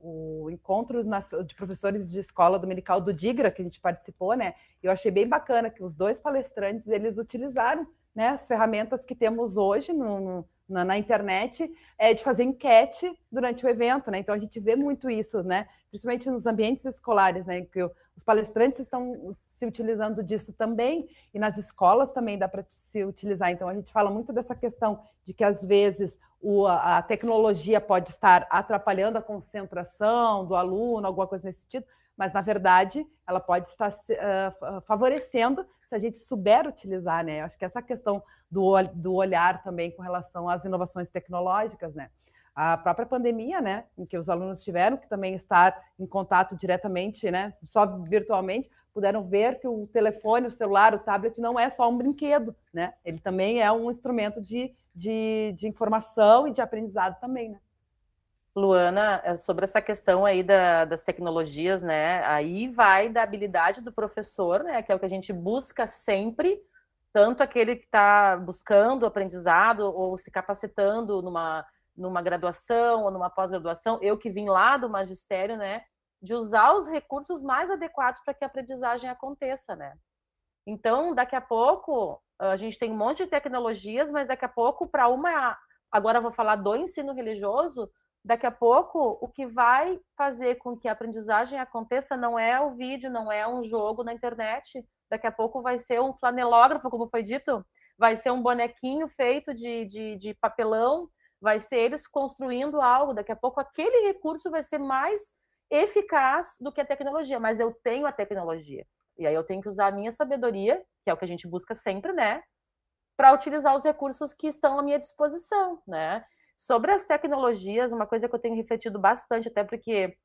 o encontro de professores de escola dominical do Digra, que a gente participou, né? Eu achei bem bacana que os dois palestrantes, eles utilizaram né, as ferramentas que temos hoje no, no, na, na, internet é, de fazer enquete durante o evento, né? Então a gente vê muito isso, né? Principalmente nos ambientes escolares, né? Que os palestrantes estão se utilizando disso também, e nas escolas também dá para se utilizar. Então, a gente fala muito dessa questão de que, às vezes, o, a tecnologia pode estar atrapalhando a concentração do aluno, alguma coisa nesse sentido, mas, na verdade, ela pode estar uh, favorecendo se a gente souber utilizar, né? Acho que essa questão do, do olhar também com relação às inovações tecnológicas, né? A própria pandemia, né, em que os alunos tiveram que também estar em contato diretamente, né, só virtualmente, puderam ver que o telefone, o celular, o tablet não é só um brinquedo, né? Ele também é um instrumento de, de, de informação e de aprendizado também, né? Luana, é sobre essa questão aí da, das tecnologias, né? Aí vai da habilidade do professor, né? Que é o que a gente busca sempre, tanto aquele que está buscando aprendizado ou se capacitando numa, numa graduação ou numa pós-graduação. Eu que vim lá do magistério, né? de usar os recursos mais adequados para que a aprendizagem aconteça, né? Então, daqui a pouco, a gente tem um monte de tecnologias, mas daqui a pouco, para uma. Agora, vou falar do ensino religioso. Daqui a pouco, o que vai fazer com que a aprendizagem aconteça não é o vídeo, não é um jogo na internet. Daqui a pouco vai ser um flanelógrafo, como foi dito, vai ser um bonequinho feito de, de, de papelão, vai ser eles construindo algo. Daqui a pouco, aquele recurso vai ser mais eficaz do que a tecnologia, mas eu tenho a tecnologia. E aí eu tenho que usar a minha sabedoria, que é o que a gente busca sempre, né? Para utilizar os recursos que estão à minha disposição, né? Sobre as tecnologias, uma coisa que eu tenho refletido bastante, até porque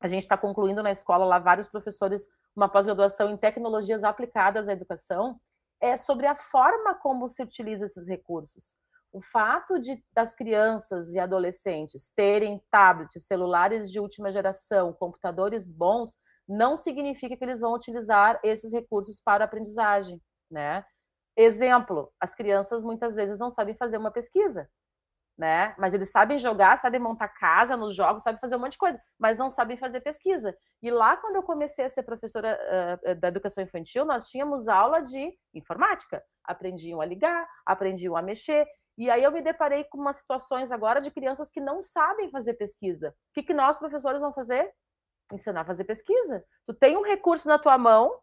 a gente está concluindo na escola lá vários professores uma pós-graduação em tecnologias aplicadas à educação, é sobre a forma como se utiliza esses recursos o fato de das crianças e adolescentes terem tablets, celulares de última geração, computadores bons, não significa que eles vão utilizar esses recursos para aprendizagem, né? Exemplo, as crianças muitas vezes não sabem fazer uma pesquisa, né? Mas eles sabem jogar, sabem montar casa nos jogos, sabem fazer um monte de coisa, mas não sabem fazer pesquisa. E lá, quando eu comecei a ser professora uh, da educação infantil, nós tínhamos aula de informática. Aprendiam a ligar, aprendiam a mexer. E aí eu me deparei com umas situações agora de crianças que não sabem fazer pesquisa. O que, que nós, professores, vamos fazer? Ensinar a fazer pesquisa. Tu tem um recurso na tua mão,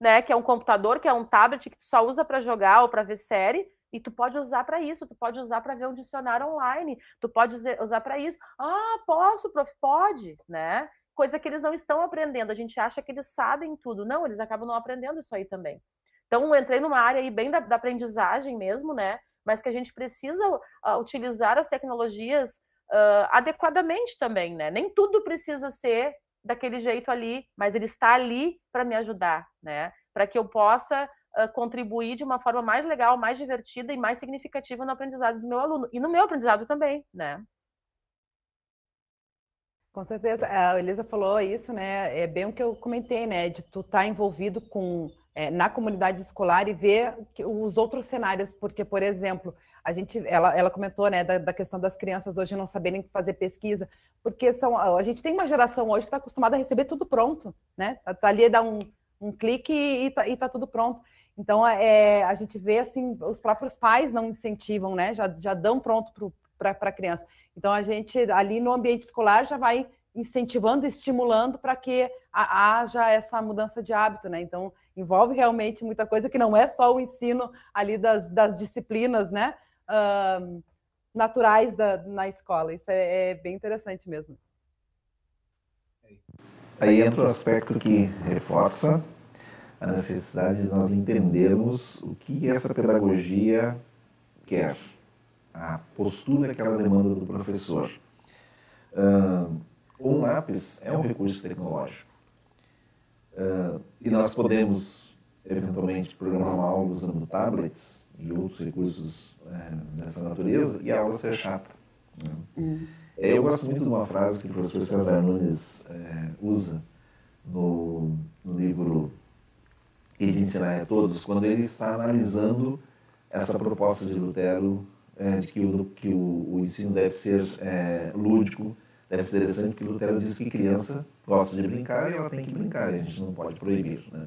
né, que é um computador, que é um tablet que tu só usa para jogar ou para ver série, e tu pode usar para isso, tu pode usar para ver um dicionário online, tu pode usar para isso. Ah, posso, prof, pode, né? Coisa que eles não estão aprendendo. A gente acha que eles sabem tudo. Não, eles acabam não aprendendo isso aí também. Então, entrei numa área aí bem da, da aprendizagem mesmo, né? mas que a gente precisa uh, utilizar as tecnologias uh, adequadamente também, né? Nem tudo precisa ser daquele jeito ali, mas ele está ali para me ajudar, né? Para que eu possa uh, contribuir de uma forma mais legal, mais divertida e mais significativa no aprendizado do meu aluno e no meu aprendizado também, né? Com certeza, a Elisa falou isso, né? É bem o que eu comentei, né? De tu estar tá envolvido com é, na comunidade escolar e ver os outros cenários, porque, por exemplo, a gente, ela, ela comentou, né, da, da, questão das crianças hoje não saberem fazer pesquisa, porque são, a gente tem uma geração hoje que está acostumada a receber tudo pronto, né? Tá, tá ali, dá um, um clique e está tá tudo pronto. Então, é, a gente vê, assim, os próprios pais não incentivam, né? Já, já dão pronto para a criança. Então, a gente, ali no ambiente escolar, já vai incentivando, estimulando para que haja essa mudança de hábito, né? Então, envolve realmente muita coisa que não é só o ensino ali das, das disciplinas, né? Uh, naturais da, na escola. Isso é, é, bem interessante mesmo. Aí entra o aspecto que reforça a necessidade de nós entendermos o que essa pedagogia quer, a postura que ela demanda do professor. Uh, um lápis é um recurso tecnológico. Uh, e nós podemos, eventualmente, programar uma aula usando tablets e outros recursos uh, dessa natureza e a aula ser chata. Né? Uhum. Eu gosto muito de uma frase que o professor César Nunes uh, usa no, no livro E de Ensinar a Todos, quando ele está analisando essa proposta de Lutero de que, o, que o, o ensino deve ser lúdico, deve ser interessante porque Lutero diz que criança gosta de brincar e ela tem que brincar, a gente não pode proibir. Né?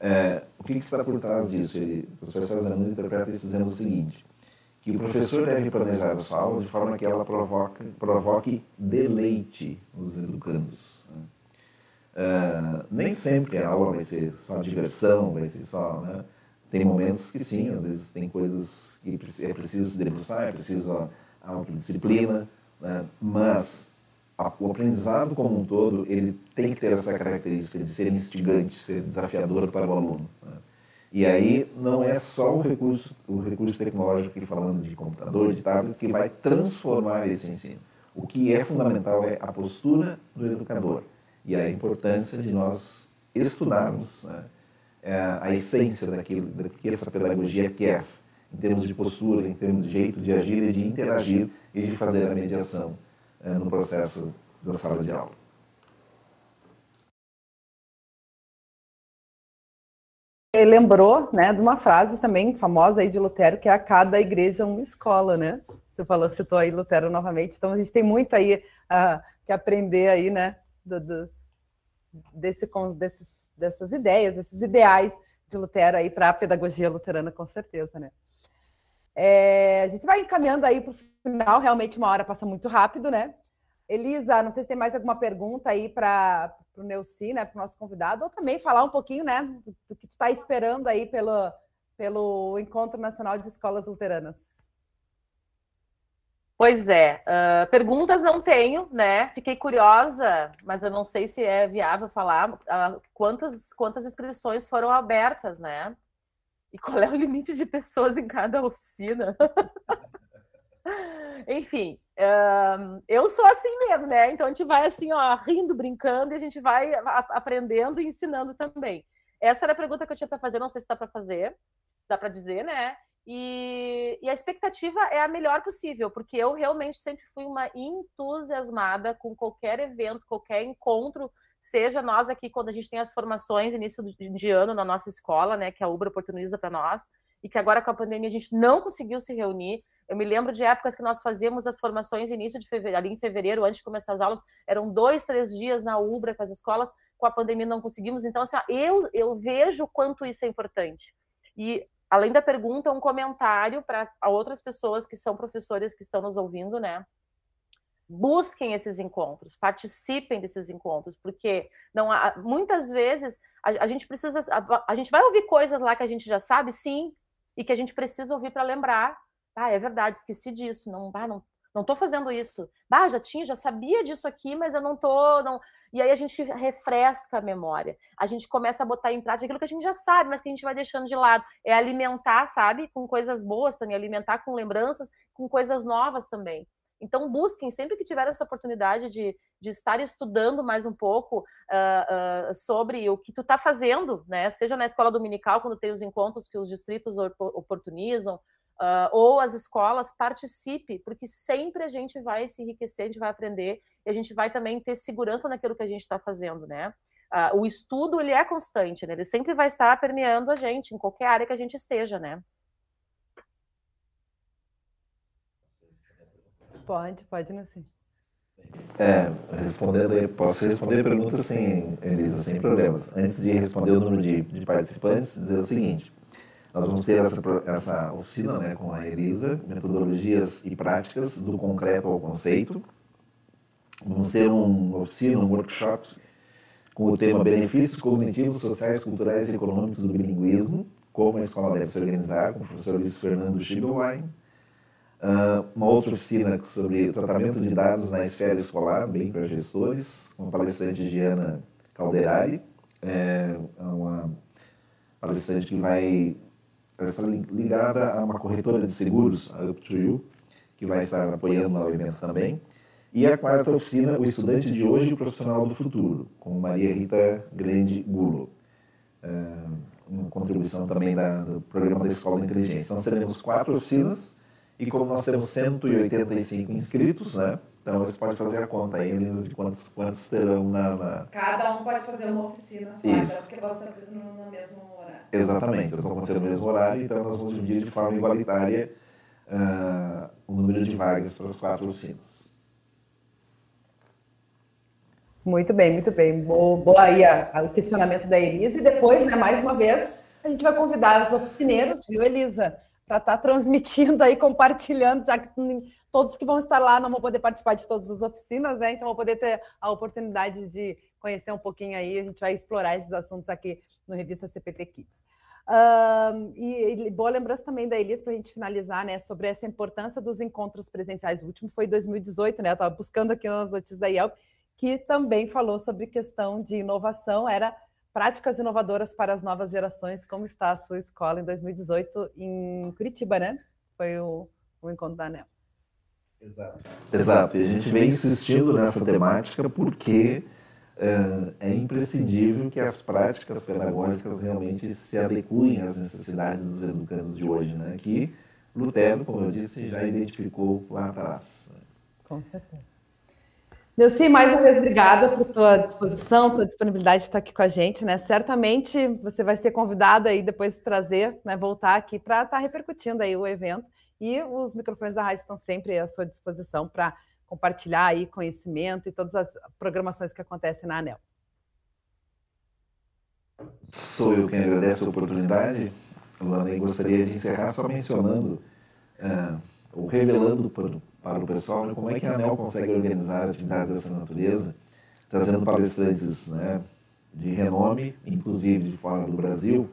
É, o que, que, está por trás disso? Ele, o professor César Nunes interpreta isso dizendo o seguinte, que o professor deve planejar a sua aula de forma que ela provoque, provoque deleite nos educandos. É, nem sempre a aula vai ser só diversão, vai ser só... Né? Tem momentos que sim, às vezes tem coisas que é preciso se debruçar, é preciso a autodisciplina, né? mas a, o aprendizado como um todo ele tem que ter essa característica de ser instigante, ser desafiador para o aluno. Né? E aí não é só o recurso, o recurso tecnológico, falando de computador, de tablets, que vai transformar esse ensino. O que é fundamental é a postura do educador e a importância de nós estudarmos né, é, a essência daquilo, do que essa pedagogia quer, em termos de postura, em termos de jeito de agir e de interagir e de fazer a mediação é, no processo da sala de aula. Ele lembrou, né, de uma frase também famosa aí de Lutero, que é a cada igreja uma escola, né? Você falou, citou aí Lutero novamente, então a gente tem muito aí uh, que aprender aí, né, do, do, desse, desses, dessas ideias, esses ideais de Lutero aí para a pedagogia luterana, com certeza, né? É, a gente vai encaminhando aí para o final, realmente uma hora passa muito rápido, né? Elisa, não sei se tem mais alguma pergunta aí para o Neuci, né, para o nosso convidado, ou também falar um pouquinho, né, do, do que tu está esperando aí pelo, pelo Encontro Nacional de Escolas Luteranas. Pois é, uh, perguntas não tenho, né? Fiquei curiosa, mas eu não sei se é viável falar uh, quantas, quantas inscrições foram abertas, né? E qual é o [LAUGHS] limite de pessoas em cada oficina? [LAUGHS] Enfim, um, eu sou assim mesmo, né? Então a gente vai assim, ó, rindo, brincando, e a gente vai aprendendo e ensinando também. Essa era a pergunta que eu tinha para fazer, não sei se dá para fazer, dá para dizer, né? E, e, a expectativa é a melhor possível, porque eu realmente sempre fui uma entusiasmada com qualquer evento, qualquer encontro seja nós aqui quando a gente tem as formações início de ano na nossa escola, né, que a Ubra oportuniza para nós, e que agora com a pandemia a gente não conseguiu se reunir. Eu me lembro de épocas que nós fazíamos as formações início de fevereiro, ali em fevereiro, antes de começar as aulas, eram dois, três dias na Ubra com as escolas, com a pandemia não conseguimos. Então, assim, eu, eu vejo o quanto isso é importante. E, além da pergunta, um comentário para outras pessoas que são professores que estão nos ouvindo, né? busquem esses encontros, participem desses encontros, porque não há, muitas vezes a, a gente precisa, a, a, gente vai ouvir coisas lá que a gente já sabe, sim, e que a gente precisa ouvir para lembrar. Ah, é verdade, esqueci disso, não, ah, não, não tô fazendo isso. Ah, já tinha, já sabia disso aqui, mas eu não não. E aí a gente refresca a memória. A gente começa a botar em prática aquilo que a gente já sabe, mas que a gente vai deixando de lado. É alimentar, sabe, com coisas boas também, alimentar com lembranças, com coisas novas também. Então, busquem, sempre que tiver essa oportunidade de, de estar estudando mais um pouco uh, uh, sobre o que tu está fazendo, né? seja na escola dominical, quando tem os encontros que os distritos oportunizam, uh, ou as escolas, participe, porque sempre a gente vai se enriquecer, a gente vai aprender, e a gente vai também ter segurança naquilo que a gente está fazendo, né? o estudo, ele é constante, né? Ele sempre vai estar permeando a gente, em qualquer área que a gente esteja, né? Pode, pode, Nassim. É, respondendo, posso responder perguntas sem, Elisa, sem problemas. Antes de responder o número de, de participantes, dizer o seguinte: Nós vamos ter essa, essa oficina né, com a Elisa, metodologias e práticas do concreto ao conceito. Vamos ter uma oficina, um workshop com o tema Benefícios Cognitivos, Sociais, Culturais e Econômicos do Bilinguismo, como a escola deve se organizar, com o professor Luiz Fernando Schibelwein. Uh, uma outra oficina sobre tratamento de dados na esfera escolar, bem para gestores, com a palestrante Diana Calderari, é uma palestrante que vai estar ligada a uma corretora de seguros, a Up2You, que vai estar apoiando o evento também. E a quarta oficina, o estudante de hoje e o profissional do futuro, com Maria Rita Grande Gulo. Uh, uma contribuição também da, do programa da Escola de Inteligência. Então, teremos quatro oficinas e como nós temos 185 inscritos, né? Então, você pode fazer a conta aí, de quantos, quantos terão na, na... Cada um pode fazer uma oficina só, porque estão tudo no, no mesmo horário. Exatamente, elas vão acontecer no mesmo horário, então nós vamos dividir de forma igualitária uh, o número de vagas para as quatro oficinas. Muito bem, muito bem. Boa, boa aí a, a, o questionamento da Elisa. E depois, né, mais uma vez, a gente vai convidar os oficineiros, viu, Elisa, para estar tá transmitindo aí, [LAUGHS] compartilhando, já que todos que vão estar lá não vão poder participar de todas as oficinas, né? Então vão poder ter a oportunidade de conhecer um pouquinho aí. A gente vai explorar esses assuntos aqui no Revista CPT Kids. Uh, e, e, boa lembrança também da Elis para a gente finalizar, né, sobre essa importância dos encontros presenciais. O último foi em 2018, né? Eu estava buscando aqui nas notícias da IELP, que também falou sobre questão de inovação, era práticas inovadoras para as novas gerações. Como está a sua escola em 2018 em Curitiba, né? Foi o, o encontro da ANEL. Exato. Exato. E a gente vem insistindo nessa temática porque é, é imprescindível que as práticas pedagógicas realmente se adequem às necessidades dos educandos de hoje, né? Que Lutero, como eu disse, já identificou lá atrás. Com certeza. Neuci, mais uma vez, obrigada por tua disposição, tua disponibilidade de estar aqui com a gente, né? Certamente você vai ser convidado aí depois de trazer, né, voltar aqui para estar repercutindo aí o evento. E os microfones da rádio estão sempre à sua disposição para compartilhar aí conhecimento e todas as programações que acontecem na ANEL. Sou eu quem agradece a oportunidade, Luana, e gostaria de encerrar só mencionando, uh, ou revelando para para o pessoal né, como é que a ANEL consegue organizar atividades dessa natureza, trazendo palestrantes né, de renome, inclusive de fora do Brasil,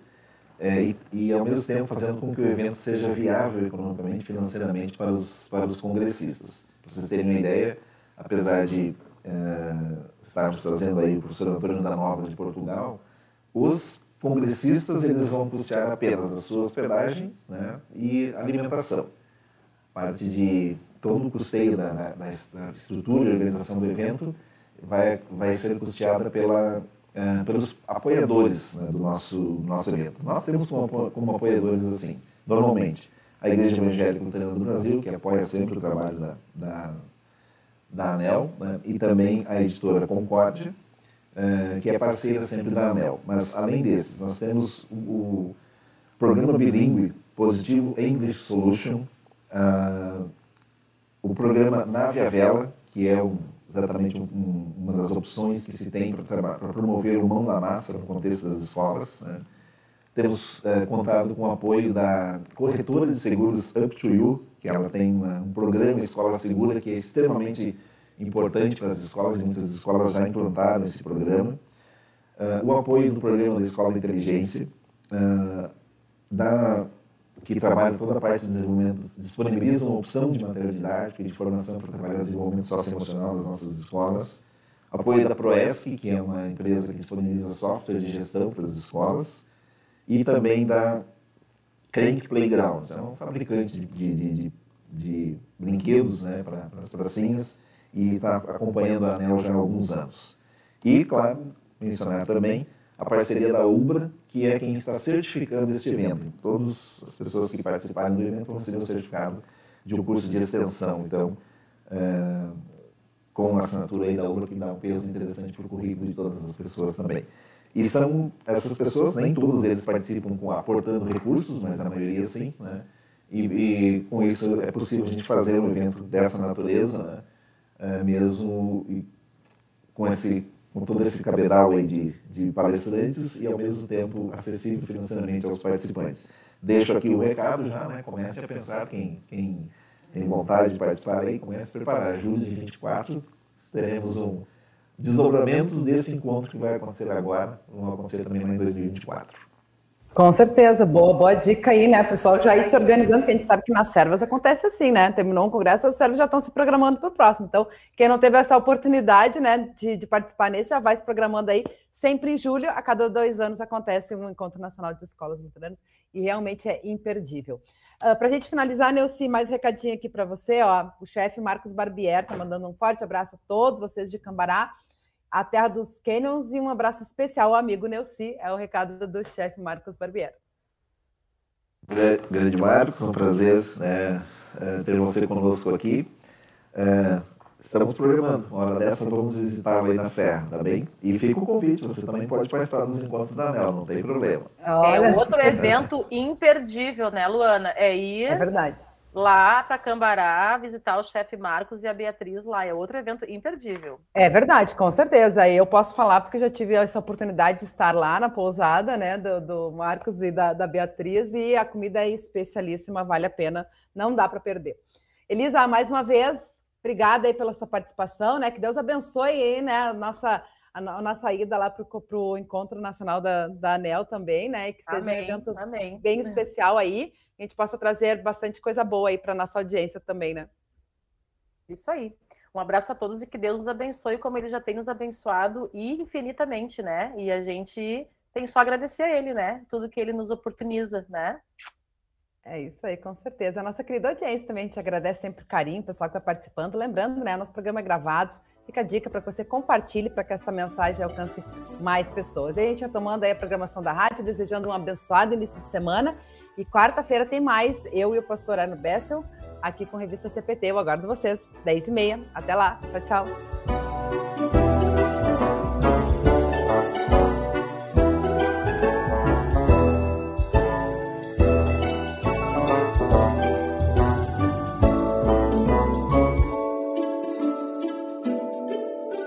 é, e, e, ao mesmo tempo fazendo com que o evento seja viável economicamente, financeiramente para os, para os congressistas. Para vocês terem uma ideia, apesar de é, estarmos trazendo aí o professor Antônio da Nova de Portugal, os congressistas eles vão custear apenas a sua hospedagem né, e alimentação. Parte de todo o custeio da, da, da, estrutura e organização do evento vai, vai ser custeada pela, uh, pelos apoiadores né, do nosso, nosso evento. Nós temos como, como apoiadores, assim, normalmente, a Igreja Evangélica Luterana do Brasil, que apoia sempre o trabalho da, da, da ANEL, né, e também a editora Concórdia, uh, que é parceira sempre da ANEL. Mas, além desses, nós temos o, o programa bilíngue Positivo English Solution, uh, o programa Nave à Vela, que é um, exatamente um, uma das opções que se tem para promover o mão na massa no contexto das escolas. Né? Temos é, contado com o apoio da corretora de seguros Up to You, que ela tem uma, um programa Escola Segura que é extremamente importante para as escolas, e muitas escolas já implantaram esse programa. Uh, o apoio do programa da Escola de Inteligência, uh, da que trabalha toda a parte de desenvolvimento, disponibiliza uma opção de material didático e de formação para trabalhar o desenvolvimento socioemocional das nossas escolas. Apoio da Proesc, que é uma empresa que disponibiliza software de gestão para as escolas. E também da Crank Playgrounds, é um fabricante de, de, de, de brinquedos né, para, para as pracinhas e está acompanhando a ANEL já há alguns anos. E, claro, mencionar também a parceria da UBRA, que é quem está certificando este evento. Todas as pessoas que participarem do evento vão receber o certificado de um curso de extensão. Então, é, com a assinatura aí da UBRA, que dá um peso interessante para o currículo de todas as pessoas também. E são essas pessoas, nem todos eles participam com, aportando recursos, mas a maioria sim, né? E, e, com isso é possível a gente fazer um evento dessa natureza, né? é, mesmo com esse com todo esse cabedal aí de, de palestrantes e, ao mesmo tempo, acessível financeiramente aos participantes. Deixo aqui o recado já, né? Comece a pensar quem, quem tem vontade de participar aí, comece a preparar. Julho de 24, teremos um desdobramentos desse encontro que vai acontecer agora, vão acontecer também lá em 2024. Com certeza, boa, boa dica aí, né? Pessoal já ir se organizando, porque a gente sabe que nas servas acontece assim, né? Terminou um congresso, as servas já estão se programando para o próximo. Então, quem não teve essa oportunidade, né, de, de, participar nesse, já vai se programando aí. Sempre em julho, a cada dois anos, acontece um Encontro Nacional de Escolas Luteranas e realmente é imperdível. Uh, ah, para a gente finalizar, Neuci, mais um recadinho aqui para você, ó. O chefe Marcos Barbier está mandando um forte abraço a todos vocês de Cambará a terra dos Canyons e um abraço especial ao amigo Neuci, é o recado do chefe Marcos Barbieri. Grande Marcos, um prazer né, é, ter você conosco aqui. É, estamos programando, uma hora dessa vamos visitá-lo aí na Serra, tá bem? E fica o convite, você também pode participar dos encontros da ANEL, não tem problema. Olha. É outro evento imperdível, né, Luana? É ir... É verdade lá para Cambará, visitar o chefe Marcos e a Beatriz lá. É outro evento imperdível. É verdade, com certeza. Eu posso falar porque já tive essa oportunidade de estar lá na pousada, né, do, do Marcos e da, da, Beatriz, e a comida é especialíssima, vale a pena, não dá para perder. Elisa, mais uma vez, obrigada aí pela sua participação, né? Que Deus abençoe aí, né, nossa a, nossa ida lá para o Encontro Nacional da, da ANEL também, né? Que seja amém, um evento amém. bem especial aí a gente possa trazer bastante coisa boa aí para nossa audiência também, né? Isso aí. Um abraço a todos e que Deus nos abençoe como ele já tem nos abençoado e infinitamente, né? E a gente tem só agradecer a ele, né? Tudo que ele nos oportuniza, né? É isso aí, com certeza. A nossa querida audiência também, a gente agradece sempre o carinho, o pessoal que está participando. Lembrando, né? Nosso programa é gravado. Fica a dica para que você compartilhe para que essa mensagem alcance mais pessoas. E a gente já tomando aí a programação da rádio, desejando um abençoado início de semana e quarta-feira tem mais, eu e o pastor Arno Bessel, aqui com a revista CPT. Eu aguardo vocês, 10h30. Até lá. Tchau, tchau.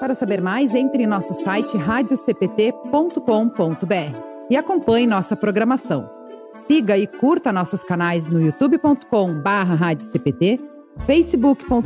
Para saber mais, entre em nosso site radiocpt.com.br e acompanhe nossa programação. Siga e curta nossos canais no youtube.com/barra facebook.com